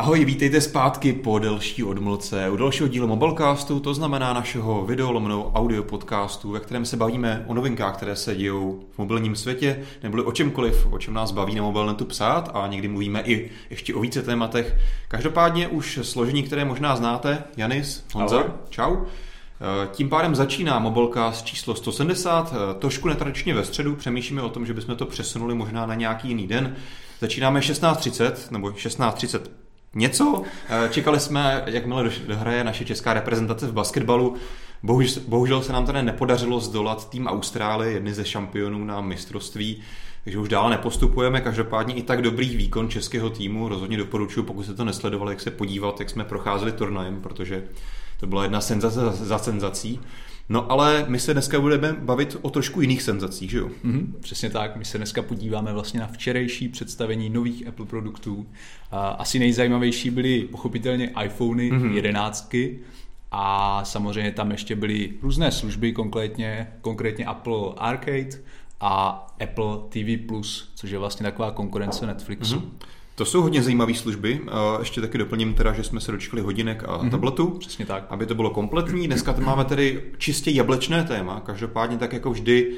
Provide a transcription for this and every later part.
Ahoj, vítejte zpátky po delší odmlce u dalšího dílu Mobilecastu, to znamená našeho videolomnou audio podcastu, ve kterém se bavíme o novinkách, které se dějou v mobilním světě, nebo o čemkoliv, o čem nás baví na mobilnetu psát a někdy mluvíme i ještě o více tématech. Každopádně už složení, které možná znáte, Janis, Honza, Ahoj. čau. Tím pádem začíná Mobilecast číslo 170, eh, trošku netradičně ve středu, přemýšlíme o tom, že bychom to přesunuli možná na nějaký jiný den. Začínáme 16.30 nebo 16.30 něco. Eh, čekali jsme, jakmile dohraje naše česká reprezentace v basketbalu. Bohužel, bohužel se nám tady nepodařilo zdolat tým Austrálie, jedny ze šampionů na mistrovství, takže už dále nepostupujeme. Každopádně i tak dobrý výkon českého týmu rozhodně doporučuji, pokud se to nesledovali, jak se podívat, jak jsme procházeli turnajem, protože to byla jedna senzace za senzací. No ale my se dneska budeme bavit o trošku jiných senzacích, že jo? Mm-hmm, přesně tak, my se dneska podíváme vlastně na včerejší představení nových Apple produktů. Asi nejzajímavější byly pochopitelně iPhony mm-hmm. 11 a samozřejmě tam ještě byly různé služby, konkrétně, konkrétně Apple Arcade a Apple TV+, což je vlastně taková konkurence Netflixu. Mm-hmm. To jsou hodně zajímavé služby. Ještě taky doplním teda, že jsme se dočkali hodinek a mm-hmm. tabletu. Přesně tak. Aby to bylo kompletní. Dneska máme tedy čistě jablečné téma. Každopádně tak jako vždy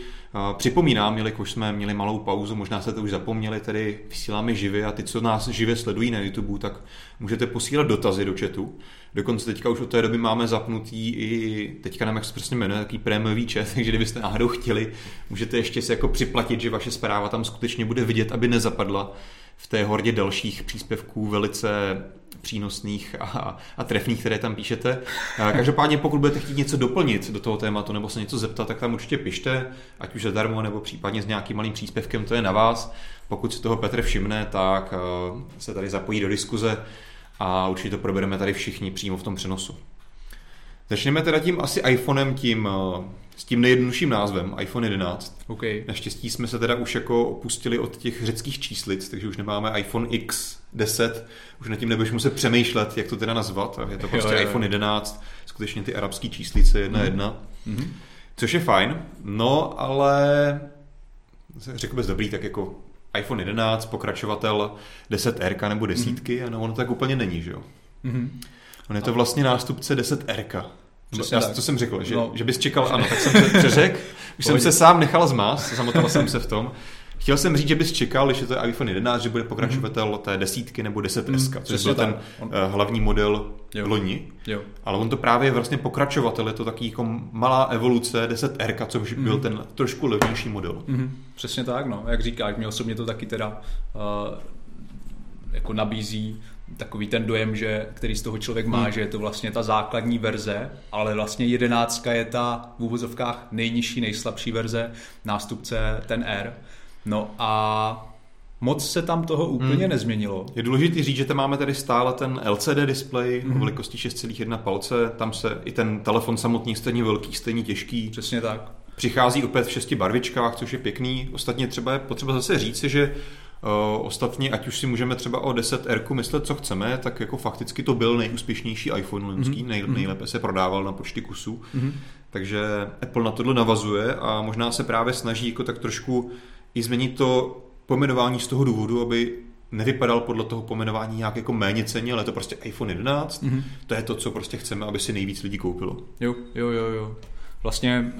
připomínám, jelikož jsme měli malou pauzu, možná se to už zapomněli, tedy vysíláme živě a ty, co nás živě sledují na YouTube, tak můžete posílat dotazy do chatu. Dokonce teďka už od té doby máme zapnutý i, teďka nevím, jak se přesně jmenuje, taký prémiový chat, takže kdybyste náhodou chtěli, můžete ještě se jako připlatit, že vaše zpráva tam skutečně bude vidět, aby nezapadla v té hordě dalších příspěvků velice přínosných a, a trefných, které tam píšete. Každopádně, pokud budete chtít něco doplnit do toho tématu nebo se něco zeptat, tak tam určitě pište, ať už zadarmo nebo případně s nějakým malým příspěvkem, to je na vás. Pokud si toho Petr všimne, tak eh, se tady zapojí do diskuze a určitě to probereme tady všichni přímo v tom přenosu. Začneme teda tím asi iPhonem, tím eh, s tím nejjednodušším názvem, iPhone 11. Okay. Naštěstí jsme se teda už jako opustili od těch řeckých číslic, takže už nemáme iPhone X10, už nad tím nebudeš muset přemýšlet, jak to teda nazvat. Je to prostě jo, jo. iPhone 11, skutečně ty arabské číslice jedna mm. jedna. Mm-hmm. Což je fajn, no ale řekl bys dobrý, tak jako iPhone 11, pokračovatel 10R nebo desítky, mm-hmm. ano, ono tak úplně není, že jo? Mm-hmm. On je to vlastně nástupce 10R. Přesně já, to jsem řekl, že, no. že bys čekal, ano, tak jsem se přeřekl. Už jsem se sám nechal zmást, zamotal jsem se v tom. Chtěl jsem říct, že bys čekal, že to je iPhone 11, že bude pokračovatel mm. té desítky nebo 10S, mm, což byl ten on... uh, hlavní model jo. loni. Jo. Ale on to právě je vlastně pokračovatel, je to taky jako malá evoluce 10R, což mm. byl ten trošku levnější model. Mm. Přesně tak, no. Jak říkáš, mě osobně to taky teda uh, jako nabízí takový ten dojem, že, který z toho člověk má, hmm. že je to vlastně ta základní verze, ale vlastně jedenáctka je ta v úvozovkách nejnižší, nejslabší verze, nástupce ten R. No a moc se tam toho úplně hmm. nezměnilo. Je důležité říct, že tam máme tady stále ten LCD display hmm. o velikosti 6,1 palce, tam se i ten telefon samotný stejně velký, stejně těžký. Přesně tak. Přichází opět v šesti barvičkách, což je pěkný. Ostatně třeba je potřeba zase říct, že ostatně, ať už si můžeme třeba o 10R myslet, co chceme, tak jako fakticky to byl nejúspěšnější iPhone loňský, mm-hmm. nej, mhm. nejlépe se prodával na počty kusů. Mm-hmm. Takže Apple na tohle navazuje a možná se právě snaží jako tak trošku i změnit to pomenování z toho důvodu, aby nevypadal podle toho pomenování nějak jako méně ceně, ale to prostě iPhone 11, mm-hmm. to je to, co prostě chceme, aby si nejvíc lidí koupilo. Jo, jo, jo, jo. Vlastně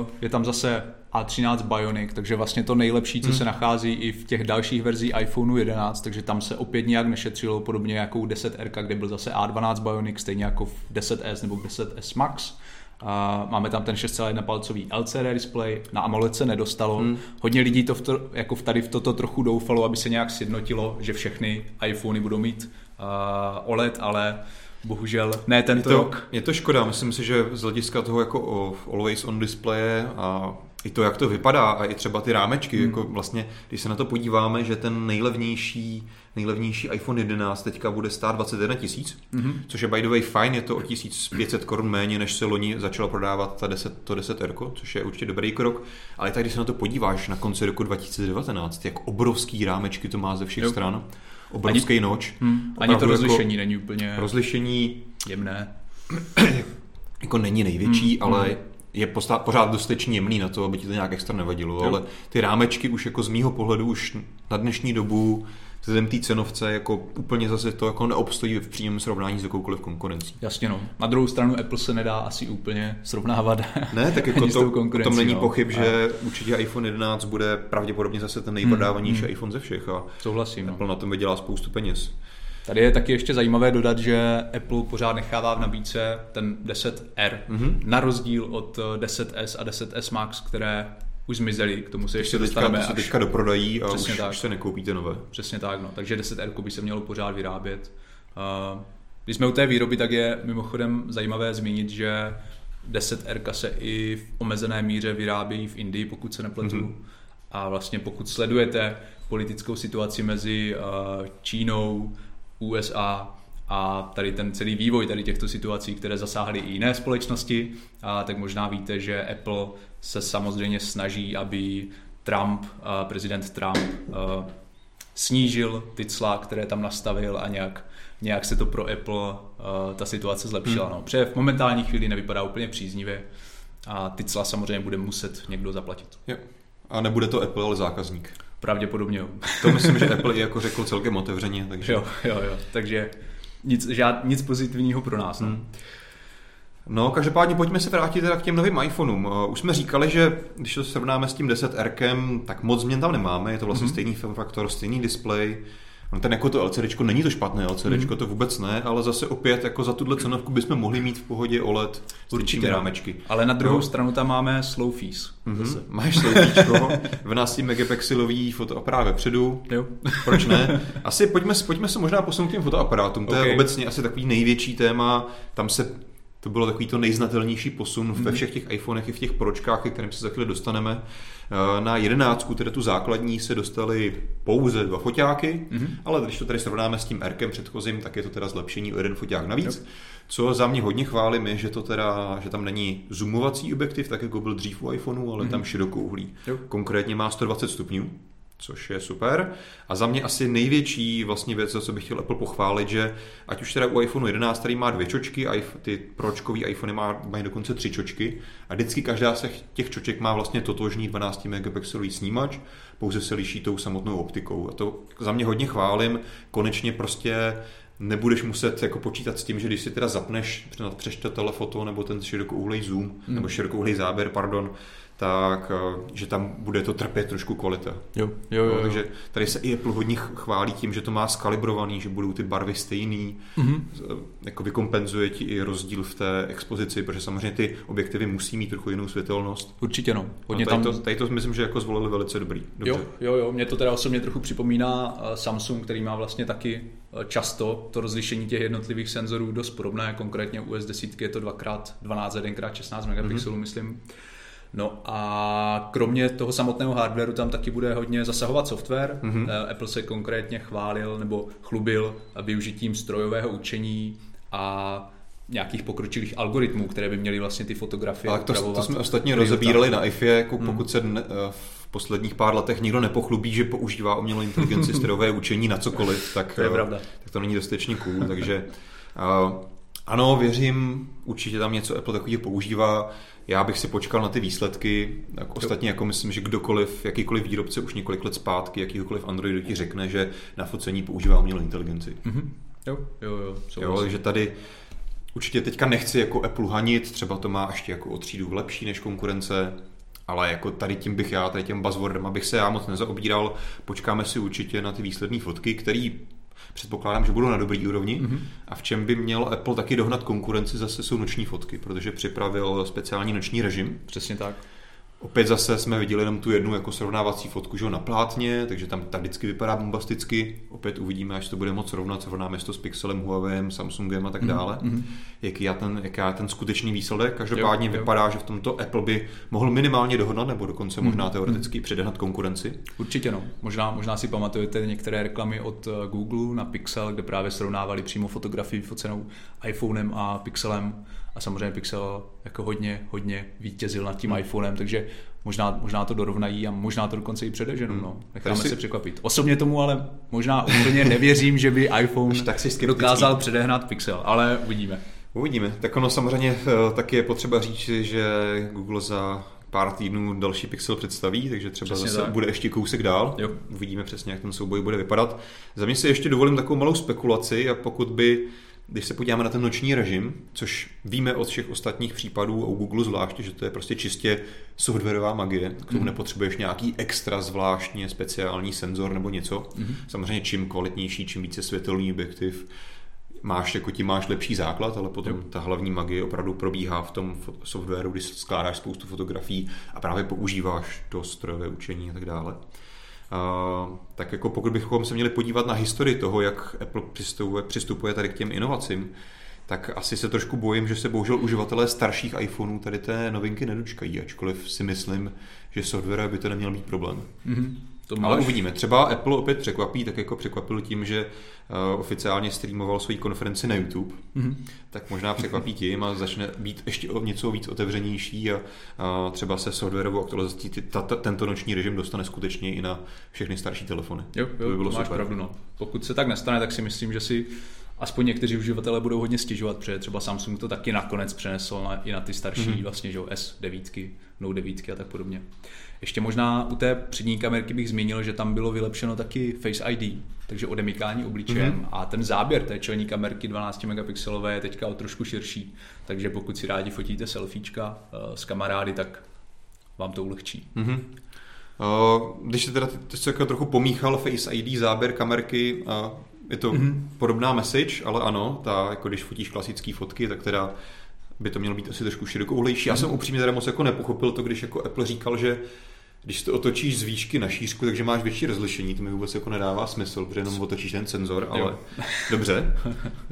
uh, je tam zase A13 Bionic, takže vlastně to nejlepší, co hmm. se nachází i v těch dalších verzích iPhoneu 11, takže tam se opět nějak nešetřilo, podobně jako u 10R, kde byl zase A12 Bionic, stejně jako v 10S nebo v 10S Max. Uh, máme tam ten 6,1 palcový LCD display, na AMOLED se nedostalo. Hmm. Hodně lidí to, v to jako v tady v toto trochu doufalo, aby se nějak sjednotilo, že všechny iPhony budou mít uh, OLED, ale bohužel ne tento je to, rok. Je to škoda, myslím si, že z hlediska toho jako always on displeje a i to, jak to vypadá a i třeba ty rámečky, hmm. jako vlastně, když se na to podíváme, že ten nejlevnější, nejlevnější iPhone 11 teďka bude stát 21 tisíc, hmm. což je by the way fajn, je to o 1500 korun méně, než se loni začalo prodávat ta 10, to 10 R, což je určitě dobrý krok, ale tak když se na to podíváš na konci roku 2019, jak obrovský rámečky to má ze všech jo. stran, obrovský ani, noč. Hmm, ani to rozlišení jako, není úplně rozlišení jemné. jako není největší, hmm, ale hmm. je pořád dostatečně jemný na to, aby ti to nějak extra nevadilo, jo. ale ty rámečky už jako z mýho pohledu už na dnešní dobu vzhledem té cenovce jako úplně zase to jako neobstojí v přímém srovnání s jakoukoliv konkurencí. Jasně no. Na druhou stranu Apple se nedá asi úplně srovnávat. Ne, tak jako to, o tom není no. pochyb, a... že určitě iPhone 11 bude pravděpodobně zase ten nejprodávanější hmm, hmm. iPhone ze všech a Souhlasím. Apple no. na tom vydělá spoustu peněz. Tady je taky ještě zajímavé dodat, že Apple pořád nechává v nabídce ten 10R, mm-hmm. na rozdíl od 10S a 10S Max, které už zmizely, k tomu se ještě teďka, dostaneme. To se teďka doprodají a už, tak. už se nekoupíte nové. Přesně tak, no. takže 10R by se mělo pořád vyrábět. Když jsme u té výroby, tak je mimochodem zajímavé zmínit, že 10R se i v omezené míře vyrábějí v Indii, pokud se nepletu. Mm-hmm. A vlastně pokud sledujete politickou situaci mezi Čínou, USA a tady ten celý vývoj tady těchto situací, které zasáhly i jiné společnosti, a tak možná víte, že Apple se samozřejmě snaží, aby Trump, prezident Trump snížil ty cla, které tam nastavil a nějak, nějak se to pro Apple ta situace zlepšila. Hmm. No. Protože v momentální chvíli nevypadá úplně příznivě a ty cla samozřejmě bude muset někdo zaplatit. Jo. A nebude to Apple, ale zákazník. Pravděpodobně jo. To myslím, že Apple i jako řekl celkem otevřeně. Takže... Jo, jo, jo. Takže nic, žád, nic pozitivního pro nás. No. Hmm. No, každopádně pojďme se vrátit teda k těm novým iPhoneům. Uh, už jsme říkali, že když to srovnáme s tím 10R, tak moc změn tam nemáme, je to vlastně mm-hmm. stejný film faktor, stejný display, No ten jako to LCD není to špatné LCD, mm. to vůbec ne, ale zase opět jako za tuhle cenovku bychom mohli mít v pohodě OLED Určitě rámečky. Ale na druhou no. stranu tam máme slow fees. Mm-hmm. Máš slow fees, 12 megapixelový fotoaparát vepředu. Jo. Proč ne? Asi pojďme, pojďme se možná posunout k těm fotoaparátům. To okay. je obecně asi takový největší téma. Tam se to bylo takový to nejznatelnější posun ve mhm. všech těch iPhonech i v těch pročkách, kterým se za chvíli dostaneme. Eh, na jedenáctku, tedy tu základní, se dostali pouze dva foťáky, mm-hmm. ale když to tady srovnáme s tím Rkem předchozím, tak je to teda zlepšení o jeden foťák navíc. Yep. Co za mě hodně chválím je, že, to teda, že tam není zoomovací objektiv, tak jako byl dřív u iPhoneu, ale mm-hmm. tam širokouhlý. Yep. Konkrétně má 120 stupňů, což je super. A za mě asi největší vlastně věc, za co bych chtěl Apple pochválit, že ať už teda u iPhone 11, který má dvě čočky, a ty pročkový iPhony má, mají dokonce tři čočky a vždycky každá z těch čoček má vlastně totožný 12 megapixelový snímač, pouze se liší tou samotnou optikou. A to za mě hodně chválím. Konečně prostě nebudeš muset jako počítat s tím, že když si teda zapneš přes to telefoto nebo ten širokouhlej zoom, hmm. nebo širokouhlej záběr, pardon, tak eh, že tam bude to trpět trošku kvalita. Jo, jo, jo, jo. Takže tady se i Apple hodně chválí tím, že to má skalibrovaný, že budou ty barvy stejný, mm-hmm. jako vykompenzuje ti i rozdíl v té expozici, protože samozřejmě ty objektivy musí mít trochu jinou světelnost. Určitě no. Hodně tady, tam... to, tady to myslím, že jako zvolili velice dobrý. Dobře. Jo, jo, jo, mě to teda osobně trochu připomíná eh, Samsung, který má vlastně taky často to rozlišení těch jednotlivých senzorů dost podobné, konkrétně u S10 je to 2x12, 1x16 megapixelů, mm-hmm. myslím. No a kromě toho samotného hardwareu tam taky bude hodně zasahovat software. Mm-hmm. Apple se konkrétně chválil nebo chlubil využitím strojového učení a nějakých pokročilých algoritmů, které by měly vlastně ty fotografie Ale to, to jsme ostatně rozebírali na IFE, jako hmm. pokud se eh, v posledních pár letech nikdo nepochlubí, že používá umělou inteligenci strojové učení na cokoliv, tak to, je eh, pravda. tak to není dostatečně cool, takže uh, ano, věřím, určitě tam něco Apple takový používá. Já bych si počkal na ty výsledky. Tak ostatně jako myslím, že kdokoliv, jakýkoliv výrobce už několik let zpátky, jakýkoliv Androidu ti řekne, že na focení používá umělou inteligenci. Mm-hmm. Jo, jo, jo. Jo, takže tady určitě teďka nechci jako Apple hanit, třeba to má ještě jako o třídu lepší než konkurence, ale jako tady tím bych já, tady těm buzzwordem, abych se já moc nezaobíral, počkáme si určitě na ty výsledné fotky, který předpokládám, že budou na dobrý úrovni. Mm-hmm. A v čem by měl Apple taky dohnat konkurenci, zase jsou noční fotky, protože připravil speciální noční režim. Přesně tak. Opět zase jsme viděli jenom tu jednu jako srovnávací fotku že na plátně, takže tam ta vždycky vypadá bombasticky. Opět uvidíme, až to bude moc srovnat, srovnáme to s Pixelem, Huawei, Samsungem a tak mhm, dále. Mm-hmm. Jaký je ten, jaký je ten skutečný výsledek. Každopádně jo, jo. vypadá, že v tomto Apple by mohl minimálně dohodnout, nebo dokonce mm-hmm. možná teoreticky mm-hmm. předehnat konkurenci. Určitě no. Možná, možná si pamatujete některé reklamy od eh, Google na Pixel, kde právě srovnávali přímo fotografii focenou iPhonem a Pixelem a samozřejmě Pixel jako hodně, hodně vítězil nad tím hmm. iPhonem, takže možná, možná to dorovnají a možná to dokonce i předeženou. Hmm. No. Necháme si... se překvapit. Osobně tomu ale možná úplně nevěřím, že by iPhone tak si dokázal předehnat Pixel, ale uvidíme. Uvidíme. Tak ono samozřejmě eh, taky je potřeba říct, že Google za pár týdnů další Pixel představí, takže třeba Přesně zase tak. bude ještě kousek dál. Jo. Uvidíme přesně, jak ten souboj bude vypadat. Za mě si ještě dovolím takovou malou spekulaci a pokud by když se podíváme na ten noční režim, což víme od všech ostatních případů, u Google zvláště, že to je prostě čistě softwarová magie, k tomu Mhm. nepotřebuješ nějaký extra zvláštně speciální senzor nebo něco. Mhm. Samozřejmě čím kvalitnější, čím více světelný objektiv, máš jako tím máš lepší základ, ale potom Jo. ta hlavní magie opravdu probíhá v tom softwaru, kdy skládáš spoustu fotografií a právě používáš to strojové učení a tak dále. Tak jako pokud bychom se měli podívat na historii toho, jak Apple přistupuje, přistupuje tady k těm inovacím, tak asi se trošku bojím, že se bohužel uživatelé starších iPhoneů tady té novinky nedočkají, ačkoliv si myslím, že software by to neměl být problém. Mhm. To Ale máš. uvidíme. Třeba Apple opět překvapí, tak jako překvapil tím, že uh, oficiálně streamoval svoji konferenci na YouTube. Mhm. Tak možná překvapí tím a začne být ještě o něco víc otevřenější a, třeba se softwarovou aktualizací tento noční režim dostane skutečně i na všechny starší telefony. Jo, To jo by bylo máš super. pravdu. No. Pokud se tak nestane, tak si myslím, že si aspoň někteří uživatelé budou hodně stěžovat, protože třeba Samsung to taky nakonec přenesl na, i na ty starší, Mhm. mm-hmm. vlastně, že jo, S9, Note 9 a tak podobně. Ještě možná u té přední kamerky bych zmínil, že tam bylo vylepšeno taky Face ID, takže odemykání obličejem Mhm. mm-hmm. a ten záběr té čelní kamerky 12 megapixelové je teďka o trošku širší, takže pokud si rádi fotíte selfiečka uh, s kamarády, tak vám to ulehčí. Mhm. Uh, Když se teda teď se trochu pomíchal Face ID, záběr kamerky, uh, je to Mhm. podobná message, ale ano, ta, jako když fotíš klasické fotky, tak teda by to mělo být asi trošku širokouhlejší. Já jsem upřímně teda moc jako nepochopil to, když jako Apple říkal, že když to otočíš z výšky na šířku, takže máš větší rozlišení, to mi vůbec jako nedává smysl, protože jenom otočíš ten senzor, ale Jo. dobře,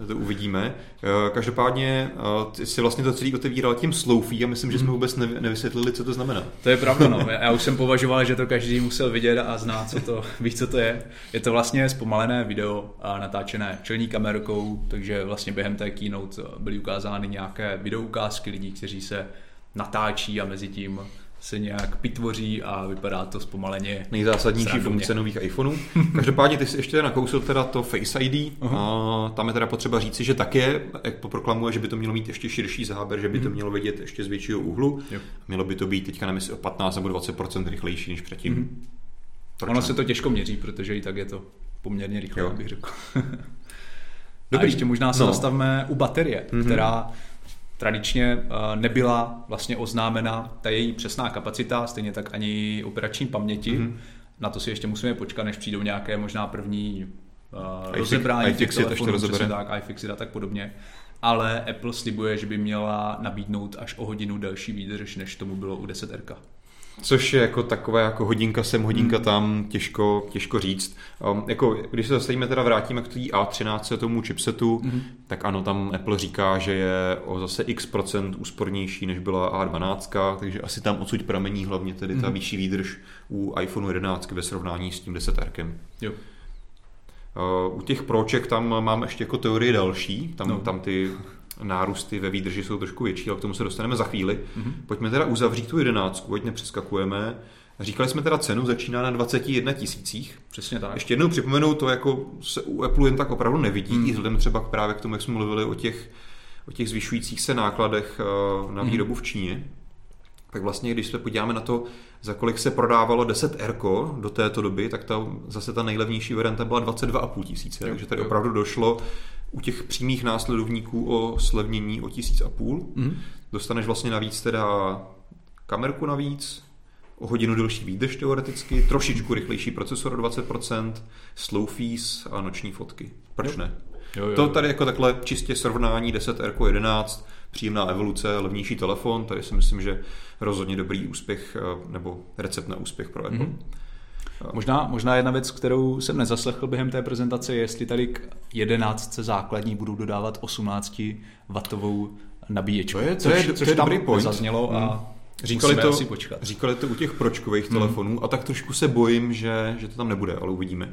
to uvidíme. Eh, Každopádně eh, ty si vlastně to celý otevíral tím sloufí a myslím, že jsme vůbec nevy- nevysvětlili, co to znamená. To je pravda, no. Já už jsem považoval, že to každý musel vidět a zná, co to, ví, co to je. Je to vlastně zpomalené video natáčené čelní kamerkou, takže vlastně během té keynote byly ukázány nějaké videoukázky lidí, kteří se natáčí a mezi tím se nějak pitvoří a vypadá to zpomaleně. nejzásadnější funkce nových iPhoneů. Každopádně ty jsi ještě nakousil teda to Face ID. Aha. A tam je teda potřeba říci, že také Apple proklamuje, že by to mělo mít ještě širší záběr, že by to Mhm. mělo vidět ještě z většího úhlu. Jo. Mělo by to být teďka jestli o 15 nebo 20% rychlejší než předtím. Proč Ono ne? se to těžko měří, protože i tak je to poměrně rychle, bych řekl. A Dobrý. ještě možná se No. zastavme u baterie, mm-hmm. která tradičně eh, nebyla vlastně oznámena ta její přesná kapacita, stejně tak ani operační paměti. Mhm. Mm-hmm. Na to si ještě musíme počkat, než přijdou nějaké možná první uh, rozebrání těch telefonů, přesně tak, iFixit a tak podobně. Ale Apple slibuje, že by měla nabídnout až o hodinu delší výdrž, než tomu bylo u 10R. Což je jako takové jako hodinka sem, hodinka Hmm. tam, těžko, těžko říct. Um, jako, když se zase tady vrátíme k té A13 tomu chipsetu, Mhm. tak ano, tam Apple říká, že je o zase x procent úspornější, než byla A12, takže asi tam odsud pramení hlavně tedy ta Mhm. vyšší výdrž u iPhone 11 ve srovnání s tím 10R. Jo. Uh, u těch proček tam mám ještě jako teorie další, tam, No. tam ty nárůsty ve výdrži jsou trošku větší, ale k tomu se dostaneme za chvíli. Mhm. Pojďme teda uzavřít tu jedenáctku, ať nepřeskakujeme. Říkali jsme teda cenu, začíná na 21 tisících. Přesně tak. Ještě jednou připomenu, to jako se u Apple jen tak opravdu nevidí, i vzhledem třeba právě k tomu, jak jsme mluvili o těch, o těch zvyšujících se nákladech eh, na Hmm. výrobu v Číně. Tak vlastně, když se podíváme na to, za kolik se prodávalo 10 R do této doby, tak ta, zase ta nejlevnější varianta byla 22,5 tisíce. Takže tady opravdu došlo u těch přímých následovníků o slevnění o tisíc a půl. Mhm. Dostaneš vlastně navíc teda kamerku navíc, o hodinu delší výdrž teoreticky, trošičku rychlejší procesor o 20%, slow fees a noční fotky. Proč ne? Jo, jo, To jo. tady jako takhle čistě srovnání 10R 11, příjemná evoluce, levnější telefon, tady si myslím, že rozhodně dobrý úspěch eh, nebo recept na úspěch pro Apple. Mhm. Možná, možná jedna věc, kterou jsem nezaslechl během té prezentace, je, jestli tady k 11 základní budou dodávat 18 watovou nabíječku. To je- to což, je- to což je tam dobrý point. zaznělo a Říkali musíme to, asi počkat. říkali to u těch pročkových Hmm. telefonů a tak trošku se bojím, že, že to tam nebude, ale uvidíme.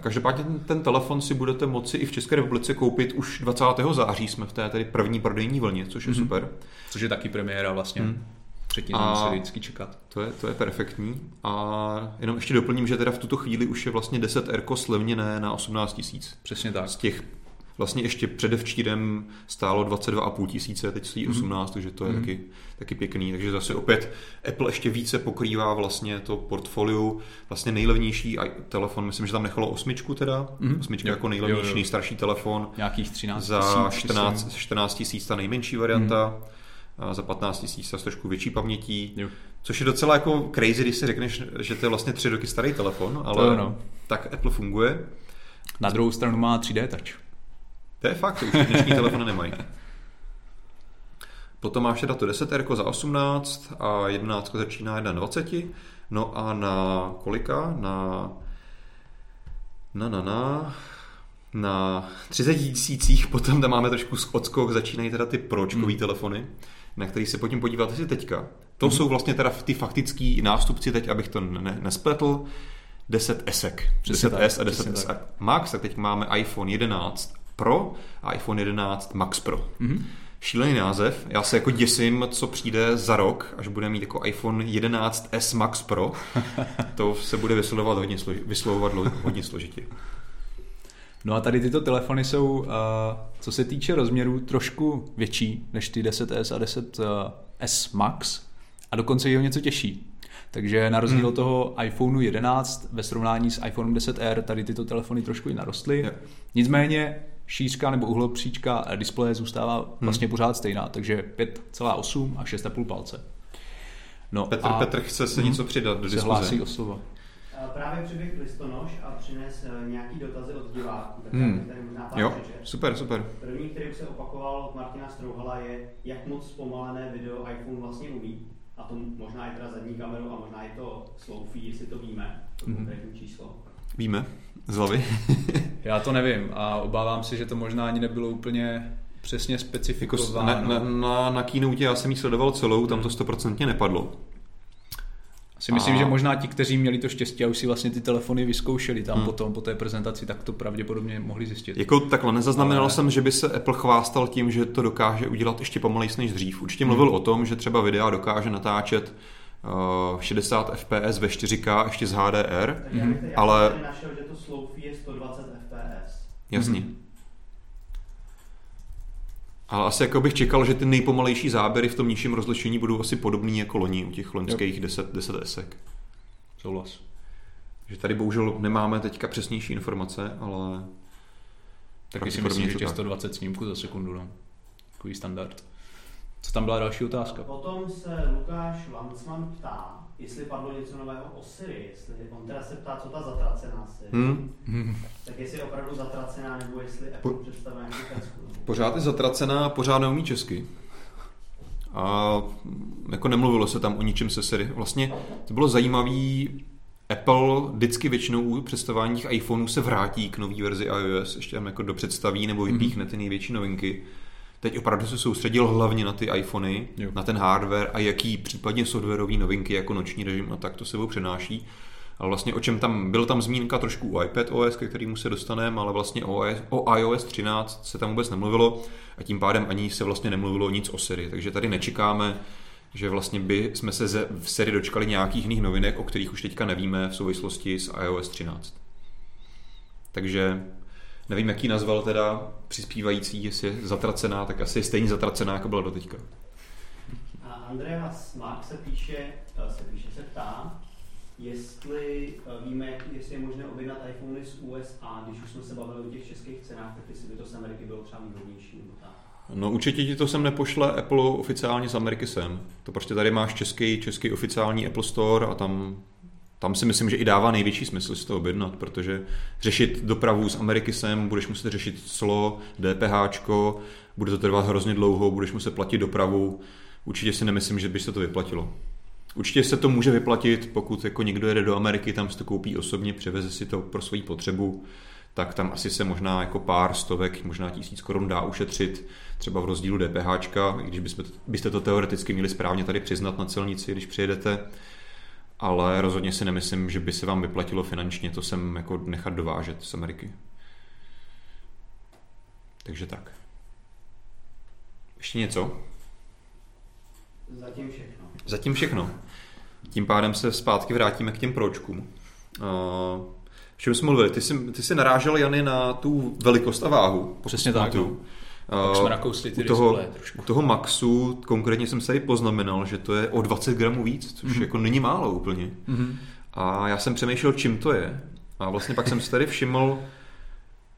Každopádně ten, ten telefon si budete moci i v České republice koupit už 20. září, jsme v té tedy první prodejní vlně, což je Mhm. super. Což je taky premiéra vlastně. Hmm. Předtím A- museli vždycky čekat. To je, to je perfektní. A jenom ještě doplním, že teda v tuto chvíli už je vlastně 10 R slevněné na 18 tisíc. Přesně tak. Z těch Vlastně ještě předevčírem stálo 22,5 tisíce, teď stojí 18, mm-hmm. takže to je mm-hmm. taky, taky pěkný. Takže zase opět Apple ještě více pokrývá vlastně to portfolio. Vlastně nejlevnější telefon, myslím, že tam nechalo osmičku teda. Mm-hmm. Osmička jo, jako nejlevnější, jo, jo. nejstarší telefon. Nějakých 13 Za 14, 14 tisíc ta nejmenší varianta. Mm-hmm za 15 tisíc s trošku větší pamětí, jo. což je docela jako crazy, když si řekneš, že to je vlastně tři roky starý telefon, ale no. tak Apple funguje. Na druhou stranu má 3D touch. To je fakt, už dnešní telefony nemají. Potom máš teda to 10 R za 18 a 11 začíná 21. No a na kolika? Na na na na na 30 tisících potom tam máme trošku odskok, začínají teda ty pročkový hmm. telefony, na který se potom podíváte si teďka. To hmm. jsou vlastně teda ty faktický nástupci teď, abych to ne, nespletl. 10 esek, 10S a 10S Max, tak teď máme iPhone 11 Pro a iPhone 11 Max Pro. Mm-hmm. Šílený název. Já se jako děsím, co přijde za rok, až bude mít jako iPhone 11S Max Pro. to se bude vyslovovat hodně, složi- vyslovovat hodně složitě. No a tady tyto telefony jsou, co se týče rozměrů, trošku větší než ty 10S a 10S Max a dokonce je o něco těžší. Takže na rozdíl hmm. toho iPhoneu 11 ve srovnání s iPhonem 10R tady tyto telefony trošku i narostly. Yeah. Nicméně šířka nebo uhlopříčka displeje zůstává hmm. vlastně pořád stejná, takže 5,8 a 6,5 palce. No Petr, a Petr chce se hmm. něco přidat do diskuze. Se hlásí o slovo. Právě přiběh listonoš a přines eh, nějaký dotazy od diváků, tak hmm. tady možná pár jo, super, super. První, který se opakoval od Martina Strouhala, je, jak moc zpomalené video iPhone vlastně umí a to možná je teda zadní kameru a možná je to slow jestli to víme, to konkrétní číslo. Víme, z hlavy. Já to nevím a obávám se, že to možná ani nebylo úplně přesně specifikováno. Jako na, na, na, na keynote já jsem ji sledoval celou, tam to stoprocentně nepadlo. Si myslím, a... že možná ti, kteří měli to štěstí a už si vlastně ty telefony vyzkoušeli tam hmm. potom po té prezentaci, tak to pravděpodobně mohli zjistit. Jako takhle, nezaznamenal Ale... jsem, že by se Apple chvástal tím, že to dokáže udělat ještě pomalejší než dřív. Určitě hmm. mluvil o tom, že třeba videa dokáže natáčet uh, 60 fps ve 4K ještě z HDR, hmm. ale... našel, že to slow je 120 fps. Jasně. Hmm. Ale asi jako bych čekal, že ty nejpomalejší záběry v tom nižším rozlišení budou asi podobný jako loni u těch loňských 10, 10 esek. Souhlas. Že tady bohužel nemáme teďka přesnější informace, ale... Taky si myslím, že těch 120 snímků za sekundu, no. Takový standard. Co tam byla další otázka? Potom se Lukáš Lancman ptá, jestli padlo něco nového o Siri, jestli on teda se ptá, co ta zatracená Siri. Hmm. Tak jestli je opravdu zatracená, nebo jestli Apple po, představuje nějaký pecku. Pořád je zatracená, pořád neumí česky. A jako nemluvilo se tam o ničem se Siri. Vlastně to bylo zajímavé, Apple vždycky většinou u představování iPhoneů se vrátí k nový verzi iOS, ještě tam jako dopředstaví nebo vypíchne ty největší novinky. Teď opravdu se soustředil hlavně na ty iPhony, jo. na ten hardware a jaký případně softwarové novinky jako noční režim a tak to sebou přenáší. Ale vlastně o čem tam, byl tam zmínka trošku o iPad OS, ke kterému se dostaneme, ale vlastně o, OS, o iOS 13 se tam vůbec nemluvilo a tím pádem ani se vlastně nemluvilo nic o Siri. Takže tady nečekáme, že vlastně by jsme se ze, v Siri dočkali nějakých jiných novinek, o kterých už teďka nevíme v souvislosti s iOS 13. Takže nevím, jaký nazval teda přispívající, jestli je zatracená, tak asi je stejně zatracená, jako byla doteďka. A Andreas Mark se píše, eh, se píše, se ptá, jestli eh, víme, jestli je možné objednat iPhony z USA, když už jsme se bavili o těch českých cenách, tak jestli by to z Ameriky bylo třeba výhodnější nebo tak. No určitě ti to sem nepošle Apple oficiálně z Ameriky sem. To prostě tady máš český, český oficiální Apple Store a tam tam si myslím, že i dává největší smysl si to objednat, protože řešit dopravu z Ameriky sem, budeš muset řešit clo, DPH, bude to trvat hrozně dlouho, budeš muset platit dopravu. Určitě si nemyslím, že by se to vyplatilo. Určitě se to může vyplatit, pokud jako někdo jede do Ameriky, tam si to koupí osobně, převeze si to pro svoji potřebu, tak tam asi se možná jako pár stovek, možná tisíc korun dá ušetřit, třeba v rozdílu DPH, i když byste, to teoreticky měli správně tady přiznat na celnici, když přijedete, ale rozhodně si nemyslím, že by se vám vyplatilo finančně to sem jako nechat dovážet z Ameriky. Takže tak. Ještě něco? Zatím všechno. Zatím všechno. Tím pádem se zpátky vrátíme k těm pročkům. O čem jsme mluvili? Ty jsi, ty jsi narážel, Jany, na tu velikost a váhu. Přesně tak, pamatuju. Pak Uh, jsme nakousli ty u toho, trošku. u toho Maxu konkrétně jsem se tady poznamenal, že to je o 20 gramů víc, což Mhm. jako není málo úplně. Mhm. A já jsem přemýšlel, čím to je. A vlastně pak jsem si tady všiml,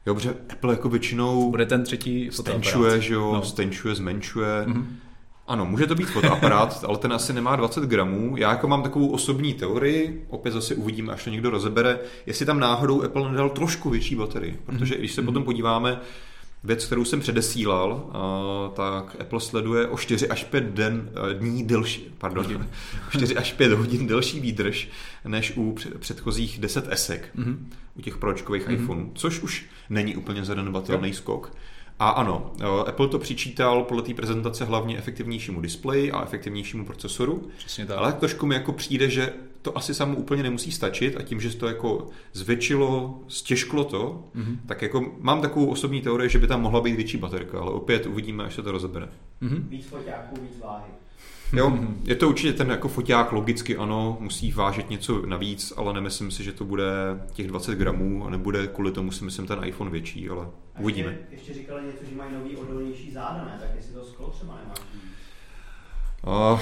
jo, že Apple jako většinou Bude ten třetí stenčuje, že jo, No. stenčuje, zmenšuje. Mhm. Ano, může to být fotoaparát, ale ten asi nemá 20 gramů. Já jako mám takovou osobní teorii, opět zase uvidíme, až to někdo rozebere, jestli tam náhodou Apple nedal trošku větší baterii. Protože když se Mhm. potom podíváme, věc, kterou jsem předesílal, a, tak Apple sleduje o 4 až 5 den, eh, dní delší, pardon, Hodin. o 4 až 5 hodin delší výdrž, než u před- předchozích 10 esek Mhm. u těch pročkových Mhm. iPhoneů, což už není úplně zanedbatelný skok. A ano, eh, Apple to přičítal podle té prezentace hlavně efektivnějšímu displeji a efektivnějšímu procesoru, Přesně tak. ale trošku mi jako přijde, že to asi samo úplně nemusí stačit a tím, že se to jako zvětšilo, stěžklo to, Mhm. tak jako mám takovou osobní teorii, že by tam mohla být větší baterka, ale opět uvidíme, až se to rozebere. Mhm. Víc foťáků, víc váhy. Jo, je to určitě ten jako foťák logicky ano, musí vážit něco navíc, ale nemyslím si, že to bude těch 20 gramů a nebude kvůli tomu si myslím ten iPhone větší, ale A uvidíme. Ještě, ještě říkali něco, že mají nový odolnější záda, ne? Tak jestli to sklo třeba nemá. Uh,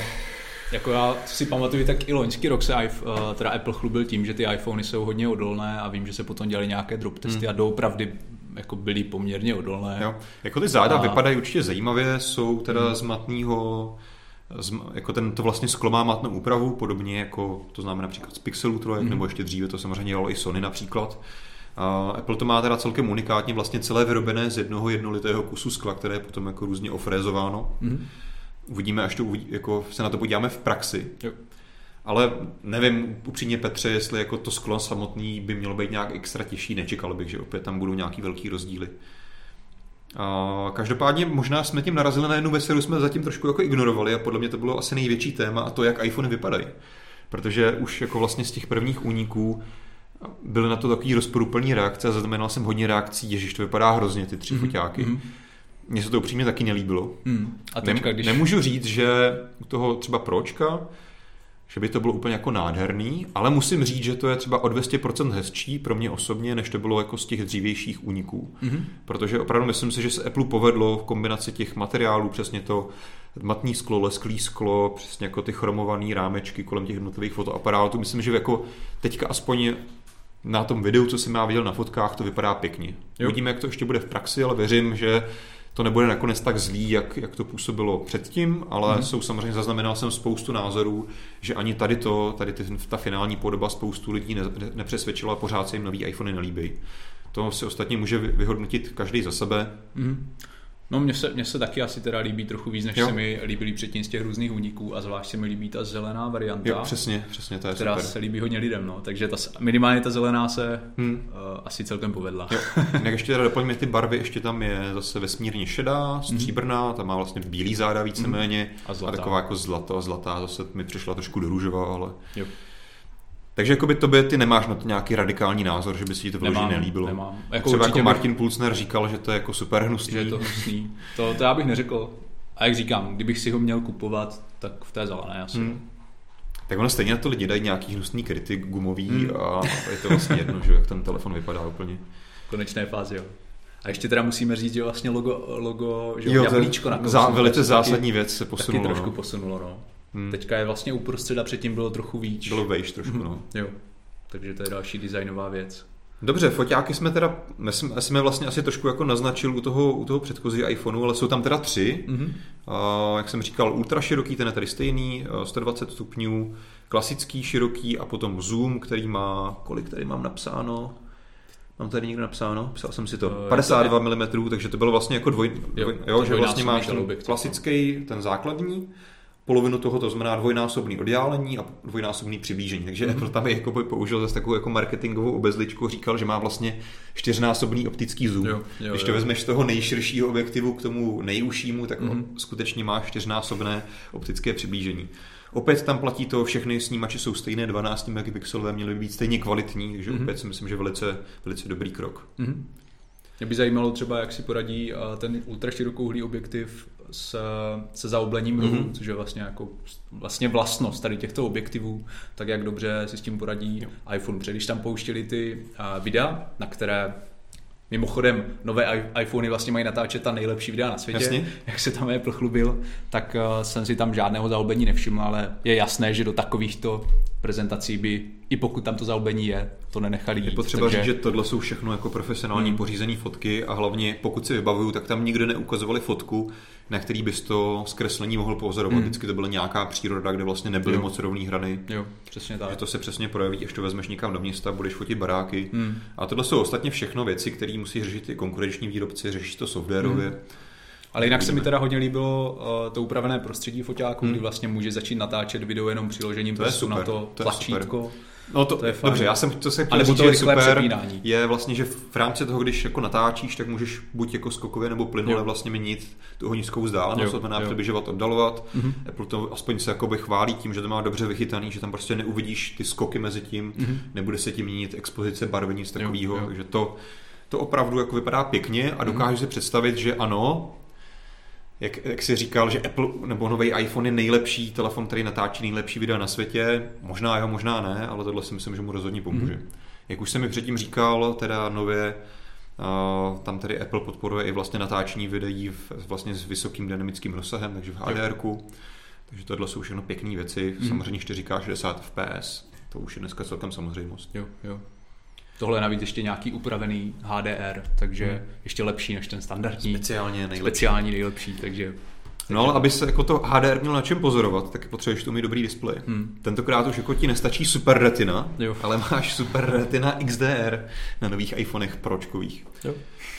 Jako já si pamatuju, tak i loňský rok se eh, teda Apple chlubil tím, že ty iPhony jsou hodně odolné a vím, že se potom dělali nějaké drop testy Hmm. a doopravdy jako byly poměrně odolné. jo. Jako ty záda A- vypadají určitě zajímavě, jsou teda Hmm. z matného, jako ten, to vlastně sklo má matnou úpravu, podobně jako to známe například z Pixelu trojek, Mhm. nebo ještě dříve to samozřejmě dělalo i Sony například. A Apple to má teda celkem unikátně vlastně celé vyrobené z jednoho jednolitého kusu skla, které je potom jako různě ofrézováno. Mhm. Uvidíme, až to uvidí, jako se na to podíváme v praxi. Jo. Ale nevím upřímně Petře, jestli jako to sklo samotný by mělo být nějak extra těžší, nečekal bych, že opět tam budou nějaký velký rozdíly. A každopádně možná jsme tím narazili na jednu věc, kterou jsme zatím trošku jako ignorovali a podle mě to bylo asi největší téma a to, jak iPhone vypadají. Protože už jako vlastně z těch prvních úniků byly na to takový rozporuplný reakce a zaznamenal jsem hodně reakcí, že to vypadá hrozně, ty tři Mhm, foťáky. mhm. Mně se to upřímně taky nelíbilo. Hmm. A teďka, když... Nemůžu říct, že u toho třeba pročka, že by to bylo úplně jako nádherný, ale musím říct, že to je třeba o 200% hezčí pro mě osobně, než to bylo jako z těch dřívějších úniků. Mhm. Protože opravdu myslím si, že se Apple povedlo v kombinaci těch materiálů, přesně to matný sklo, lesklý sklo, přesně jako ty chromované rámečky kolem těch jednotlivých fotoaparátů. Myslím, že jako teďka aspoň na tom videu, co jsem já viděl na fotkách, to vypadá pěkně. Jo. Uvidíme, jak to ještě bude v praxi, ale věřím, že to nebude nakonec tak zlý, jak, jak to působilo předtím, ale Mhm. jsou samozřejmě, zaznamenal jsem spoustu názorů, že ani tady to, tady ty, ta finální podoba spoustu lidí ne, ne- nepřesvědčila a pořád se jim nový iPhony nelíbí. To si ostatně může vy- vyhodnotit každý za sebe. Mhm. No mně se, mně se taky asi teda líbí trochu víc, než Jo. se mi líbily předtím z těch různých úniků a zvlášť se mi líbí ta zelená varianta, Jo, přesně, přesně, to je která super. se líbí hodně lidem, no. takže ta, minimálně ta zelená se Hmm. uh, asi celkem povedla. Jo. Jak ještě teda doplňme ty barvy, ještě tam je zase vesmírně šedá, stříbrná, ta má vlastně bílý záda víceméně Mhm. A a, zlatá. taková jako zlatá, zlatá, zase mi přišla trošku do růžová, ale... Jo. Takže jakoby tobě ty nemáš na to nějaký radikální názor, že by si ti to vyloženě nelíbilo. nemám. Jako Jako Třeba jako bych- Martin Pulsner říkal, že to je jako super hnusný. že je to hnusný. To, to já bych neřekl. A jak říkám, kdybych si ho měl kupovat, tak v té zelené asi. Hmm. Tak ono stejně na to lidi dají nějaký hnusný kritik gumový Hmm. a je to vlastně jedno, že jak ten telefon vypadá úplně. Konečné fázi, jo. A ještě teda musíme říct, že vlastně logo, logo že Jo, jablíčko na zá, kousku, velice taky- zásadní věc se Taky posunulo. trošku no. posunulo, no. Hmm. Teďka je vlastně uprostřed a předtím bylo trochu víc. Bylo vejš trošku, no. Jo. Takže to je další designová věc. Dobře, foťáky jsme teda, my jsme, jsme vlastně asi trošku jako naznačil u toho, u toho předchozího iPhoneu, ale jsou tam teda tři. Mhm. A, jak jsem říkal, ultra široký, ten je tady stejný, a 120 stupňů, klasický široký a potom zoom, který má, kolik tady mám napsáno? Mám tady někdo napsáno? Psal jsem si to. Eh, 52 mm, takže to bylo vlastně jako dvoj, dvoj jo, že vlastně máš ten klasický, ten základní, polovinu toho to znamená dvojnásobný oddálení a dvojnásobný přiblížení. Takže Mhm. Apple tam jako by použil zase takovou jako marketingovou obezličku, říkal, že má vlastně čtyřnásobný optický zoom. Jo, jo, Když to jo. vezmeš z toho nejširšího objektivu k tomu nejužšímu, tak Mhm. on skutečně má čtyřnásobné optické přiblížení. Opět tam platí to, všechny snímače jsou stejné, 12 megapixelové, měly by být stejně kvalitní, takže Mhm. opět si myslím, že velice, velice dobrý krok. Mhm. Mě by zajímalo třeba, jak si poradí a ten ultraširokouhlý objektiv s, se zaoblením rohu, Mhm. což je vlastně jako vlastně vlastnost tady těchto objektivů, tak jak dobře si s tím poradí iPhone. Protože když tam pouštěli ty a, videa, na které Mimochodem, nové iPhony vlastně mají natáčet ta nejlepší videa na světě, Jasně. jak se tam je prochlubil, tak uh, jsem si tam žádného zaoblení nevšiml, ale je jasné, že do takovýchto prezentací by, i pokud tam to zaoblení je, to nenechali jít. Je potřeba takže... říct, že tohle jsou všechno jako profesionální Hmm. pořízené fotky a hlavně pokud si vybavuju, tak tam nikdo neukazovali fotku, na který bys to zkreslení mohl pozorovat. Hmm. Vždycky to byla nějaká příroda, kde vlastně nebyly Jo. moc rovné hrany. Jo, přesně tak. Že to se přesně projeví, až to vezmeš někam do města, budeš fotit baráky. Hmm. A tohle jsou ostatně všechno věci, které musí řešit i konkurenční výrobci, řeší to softwarově. Hmm. Ale jinak se mi teda hodně líbilo uh, to upravené prostředí foťáků, Hmm. kdy vlastně může začít natáčet video jenom přiložením To je prstu na super, to, to je tlačítko. No to, To je fajn. dobře, já jsem to se chtěl říct, to je super, přepínání. je vlastně, že v rámci toho, když jako natáčíš, tak můžeš buď jako skokově nebo plynule vlastně měnit tu ohniskovou vzdálenost, to znamená přibližovat, oddalovat. Mhm. Apple to aspoň se jakoby chválí tím, že to má dobře vychytaný, že tam prostě neuvidíš ty skoky mezi tím, Mhm. nebude se tím měnit expozice barvy, nic takového, takže to, to opravdu jako vypadá pěkně a dokážu si představit, že ano, jak, jak jsi říkal, že Apple nebo nový iPhone je nejlepší telefon, který natáčí nejlepší videa na světě. Možná jo, možná ne, ale tohle si myslím, že mu rozhodně pomůže. Mhm. Jak už jsem mi předtím říkal, teda nově uh, tam tedy Apple podporuje i vlastně natáčení videí v, vlastně s vysokým dynamickým rozsahem, takže v HDR. Takže tohle jsou všechno pěkné věci. Mhm. Samozřejmě 4K 60 fps, to už je dneska celkem samozřejmost. Jo, jo. Tohle je navíc ještě nějaký upravený HDR, takže Hmm. ještě lepší než ten standardní, Speciálně nejlepší. speciální nejlepší, takže... No ale aby se jako to HDR měl na čem pozorovat, tak potřebuješ tu mít dobrý displej. Hmm. Tentokrát už jako ti nestačí Super Retina, Jo. ale máš Super Retina XDR na nových iPhonech pročkových. Jo.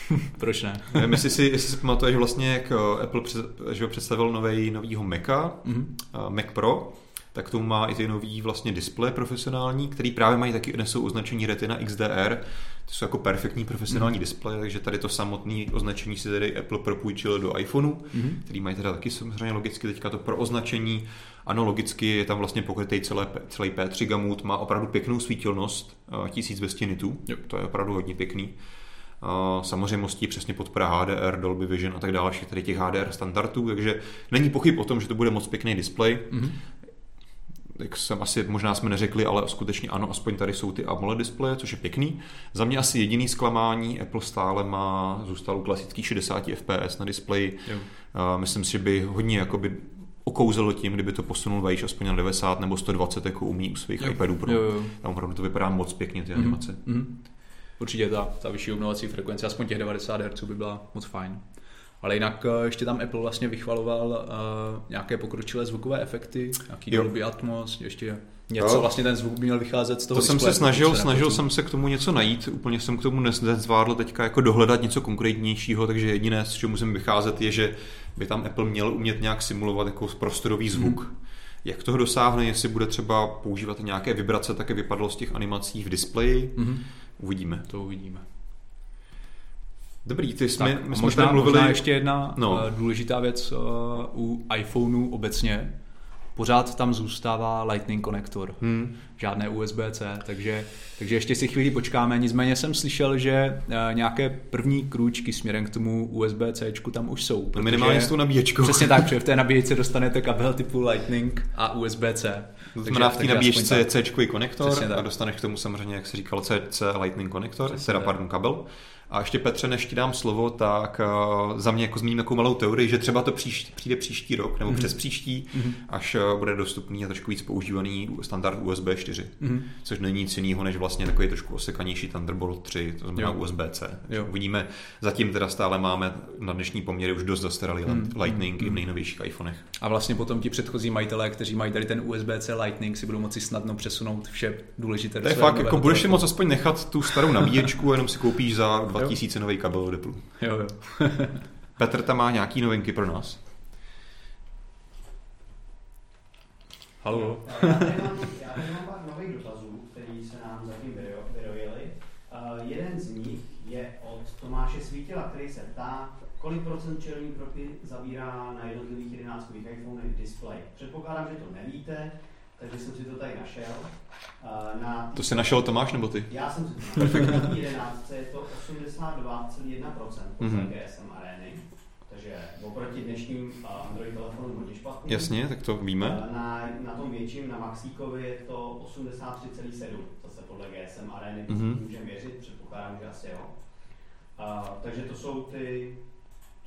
Proč ne? Nevím, jestli si, jestli si pamatuješ vlastně, jak eh, Apple před, že ho představil novej, novýho Maca, Mhm. eh, Mac Pro, tak tomu má i ty nový vlastně displeje profesionální, který právě mají taky nesou označení Retina XDR. To jsou jako perfektní profesionální displeje, takže tady to samotné označení si tady Apple propůjčil do iPhoneu, Mhm. který mají teda taky samozřejmě logicky teďka to pro označení. Ano, logicky je tam vlastně pokrytý celé, celý P3 gamut, má opravdu pěknou svítilnost, eh, 1200 nitů, Jo. to je opravdu hodně pěkný. Uh, samozřejmostí přesně podpora HDR, Dolby Vision a tak dále, všech tady těch HDR standardů, takže není pochyb o tom, že to bude moc pěkný displej. Mhm. Jak jsem asi, možná jsme neřekli, ale skutečně ano, aspoň tady jsou ty AMOLED displeje, což je pěkný. Za mě asi jediný zklamání, Apple stále má, zůstal u klasických 60 fps na displeji. Jo. Myslím si, že by hodně jakoby okouzelo tím, kdyby to posunul vejš aspoň na 90 nebo 120, jako umí u svých Jo. iPadů Pro. Jo, jo. Tam opravdu to vypadá moc pěkně, ty Mhm. animace. Mhm. Určitě ta, ta vyšší obnovací frekvence, aspoň těch 90 Hz by byla moc fajn. Ale jinak eh, ještě tam Apple vlastně vychvaloval uh, nějaké pokročilé zvukové efekty, nějaký Jo. Dolby Atmos, ještě něco, Jo. vlastně ten zvuk měl vycházet z toho To jsem se snažil, se snažil jsem se k tomu něco najít, úplně jsem k tomu nezvládl teďka jako dohledat něco konkrétnějšího, takže jediné, z čeho musím vycházet, je, že by tam Apple měl umět nějak simulovat jako prostorový zvuk. Mhm. Jak toho dosáhne, jestli bude třeba používat nějaké vibrace, tak jak vypadlo z těch animací v displeji, Mhm. uvidíme. To uvidíme. Dobrý, ty jsme, Tak, my jsme možná, tady mluvili... možná ještě jedna No. no. důležitá věc uh, u iPhoneu obecně. Pořád tam zůstává Lightning konektor, Hmm. žádné USB-C, takže, takže ještě si chvíli počkáme. Nicméně jsem slyšel, že uh, nějaké první krůčky směrem k tomu USB-C tam už jsou. Protože- minimálně s tou nabíječkou. Přesně tak, protože v té nabíječce dostanete kabel typu Lightning a USB-C. To znamená, v té nabíječce je. C konektor a dostaneš k tomu samozřejmě, jak se říkal, C, C Lightning konektor, teda pardon, kabel. A ještě Petře, než ti dám slovo, tak uh, za mě jako zmíním takovou malou teorii, že třeba to příš, přijde příští rok nebo Mhm. mm-hmm. přes příští, Mhm. mm-hmm. až uh, bude dostupný a trošku víc používaný standard USB 4, Mhm. což není nic jiného, než vlastně takový trošku osekanější Thunderbolt 3, to znamená Jo. USB-C. Jo. Uvidíme, zatím teda stále máme na dnešní poměry už dost zastaralý Mhm. Lightning i v Mhm. nejnovějších iPhonech. A vlastně potom ti předchozí majitelé, kteří mají tady ten USB-C Lightning, si budou moci snadno přesunout vše důležité. To je fakt, jako budeš si moc aspoň nechat tu starou nabíječku jenom si koupíš za 2000 nový kabel od Apple. Jo, jo. Petr tam má nějaký novinky pro nás. Halo. Já tady mám, já tady mám pár nových dotazů, který se nám zatím vyro- vyrojili. Uh, jeden z nich je od Tomáše Svítila, který se ptá, kolik procent červený propy zabírá na jednotlivých 11 iPhonech display. Předpokládám, že to nevíte, takže jsem si to tady našel. Uh, na To si našel Tomáš nebo ty? já jsem si to našel. Na té 11 je to 82,1% podle Mhm. GSM Areny. Takže oproti dnešním Android telefonu hodně špatný. Jasně, tak to víme. Uh, na, na tom větším, na Maxíkovi je to 83,7, zase podle GSM Areny, mm-hmm. můžeme věřit, předpokládám, že asi jo. Uh, takže to jsou ty,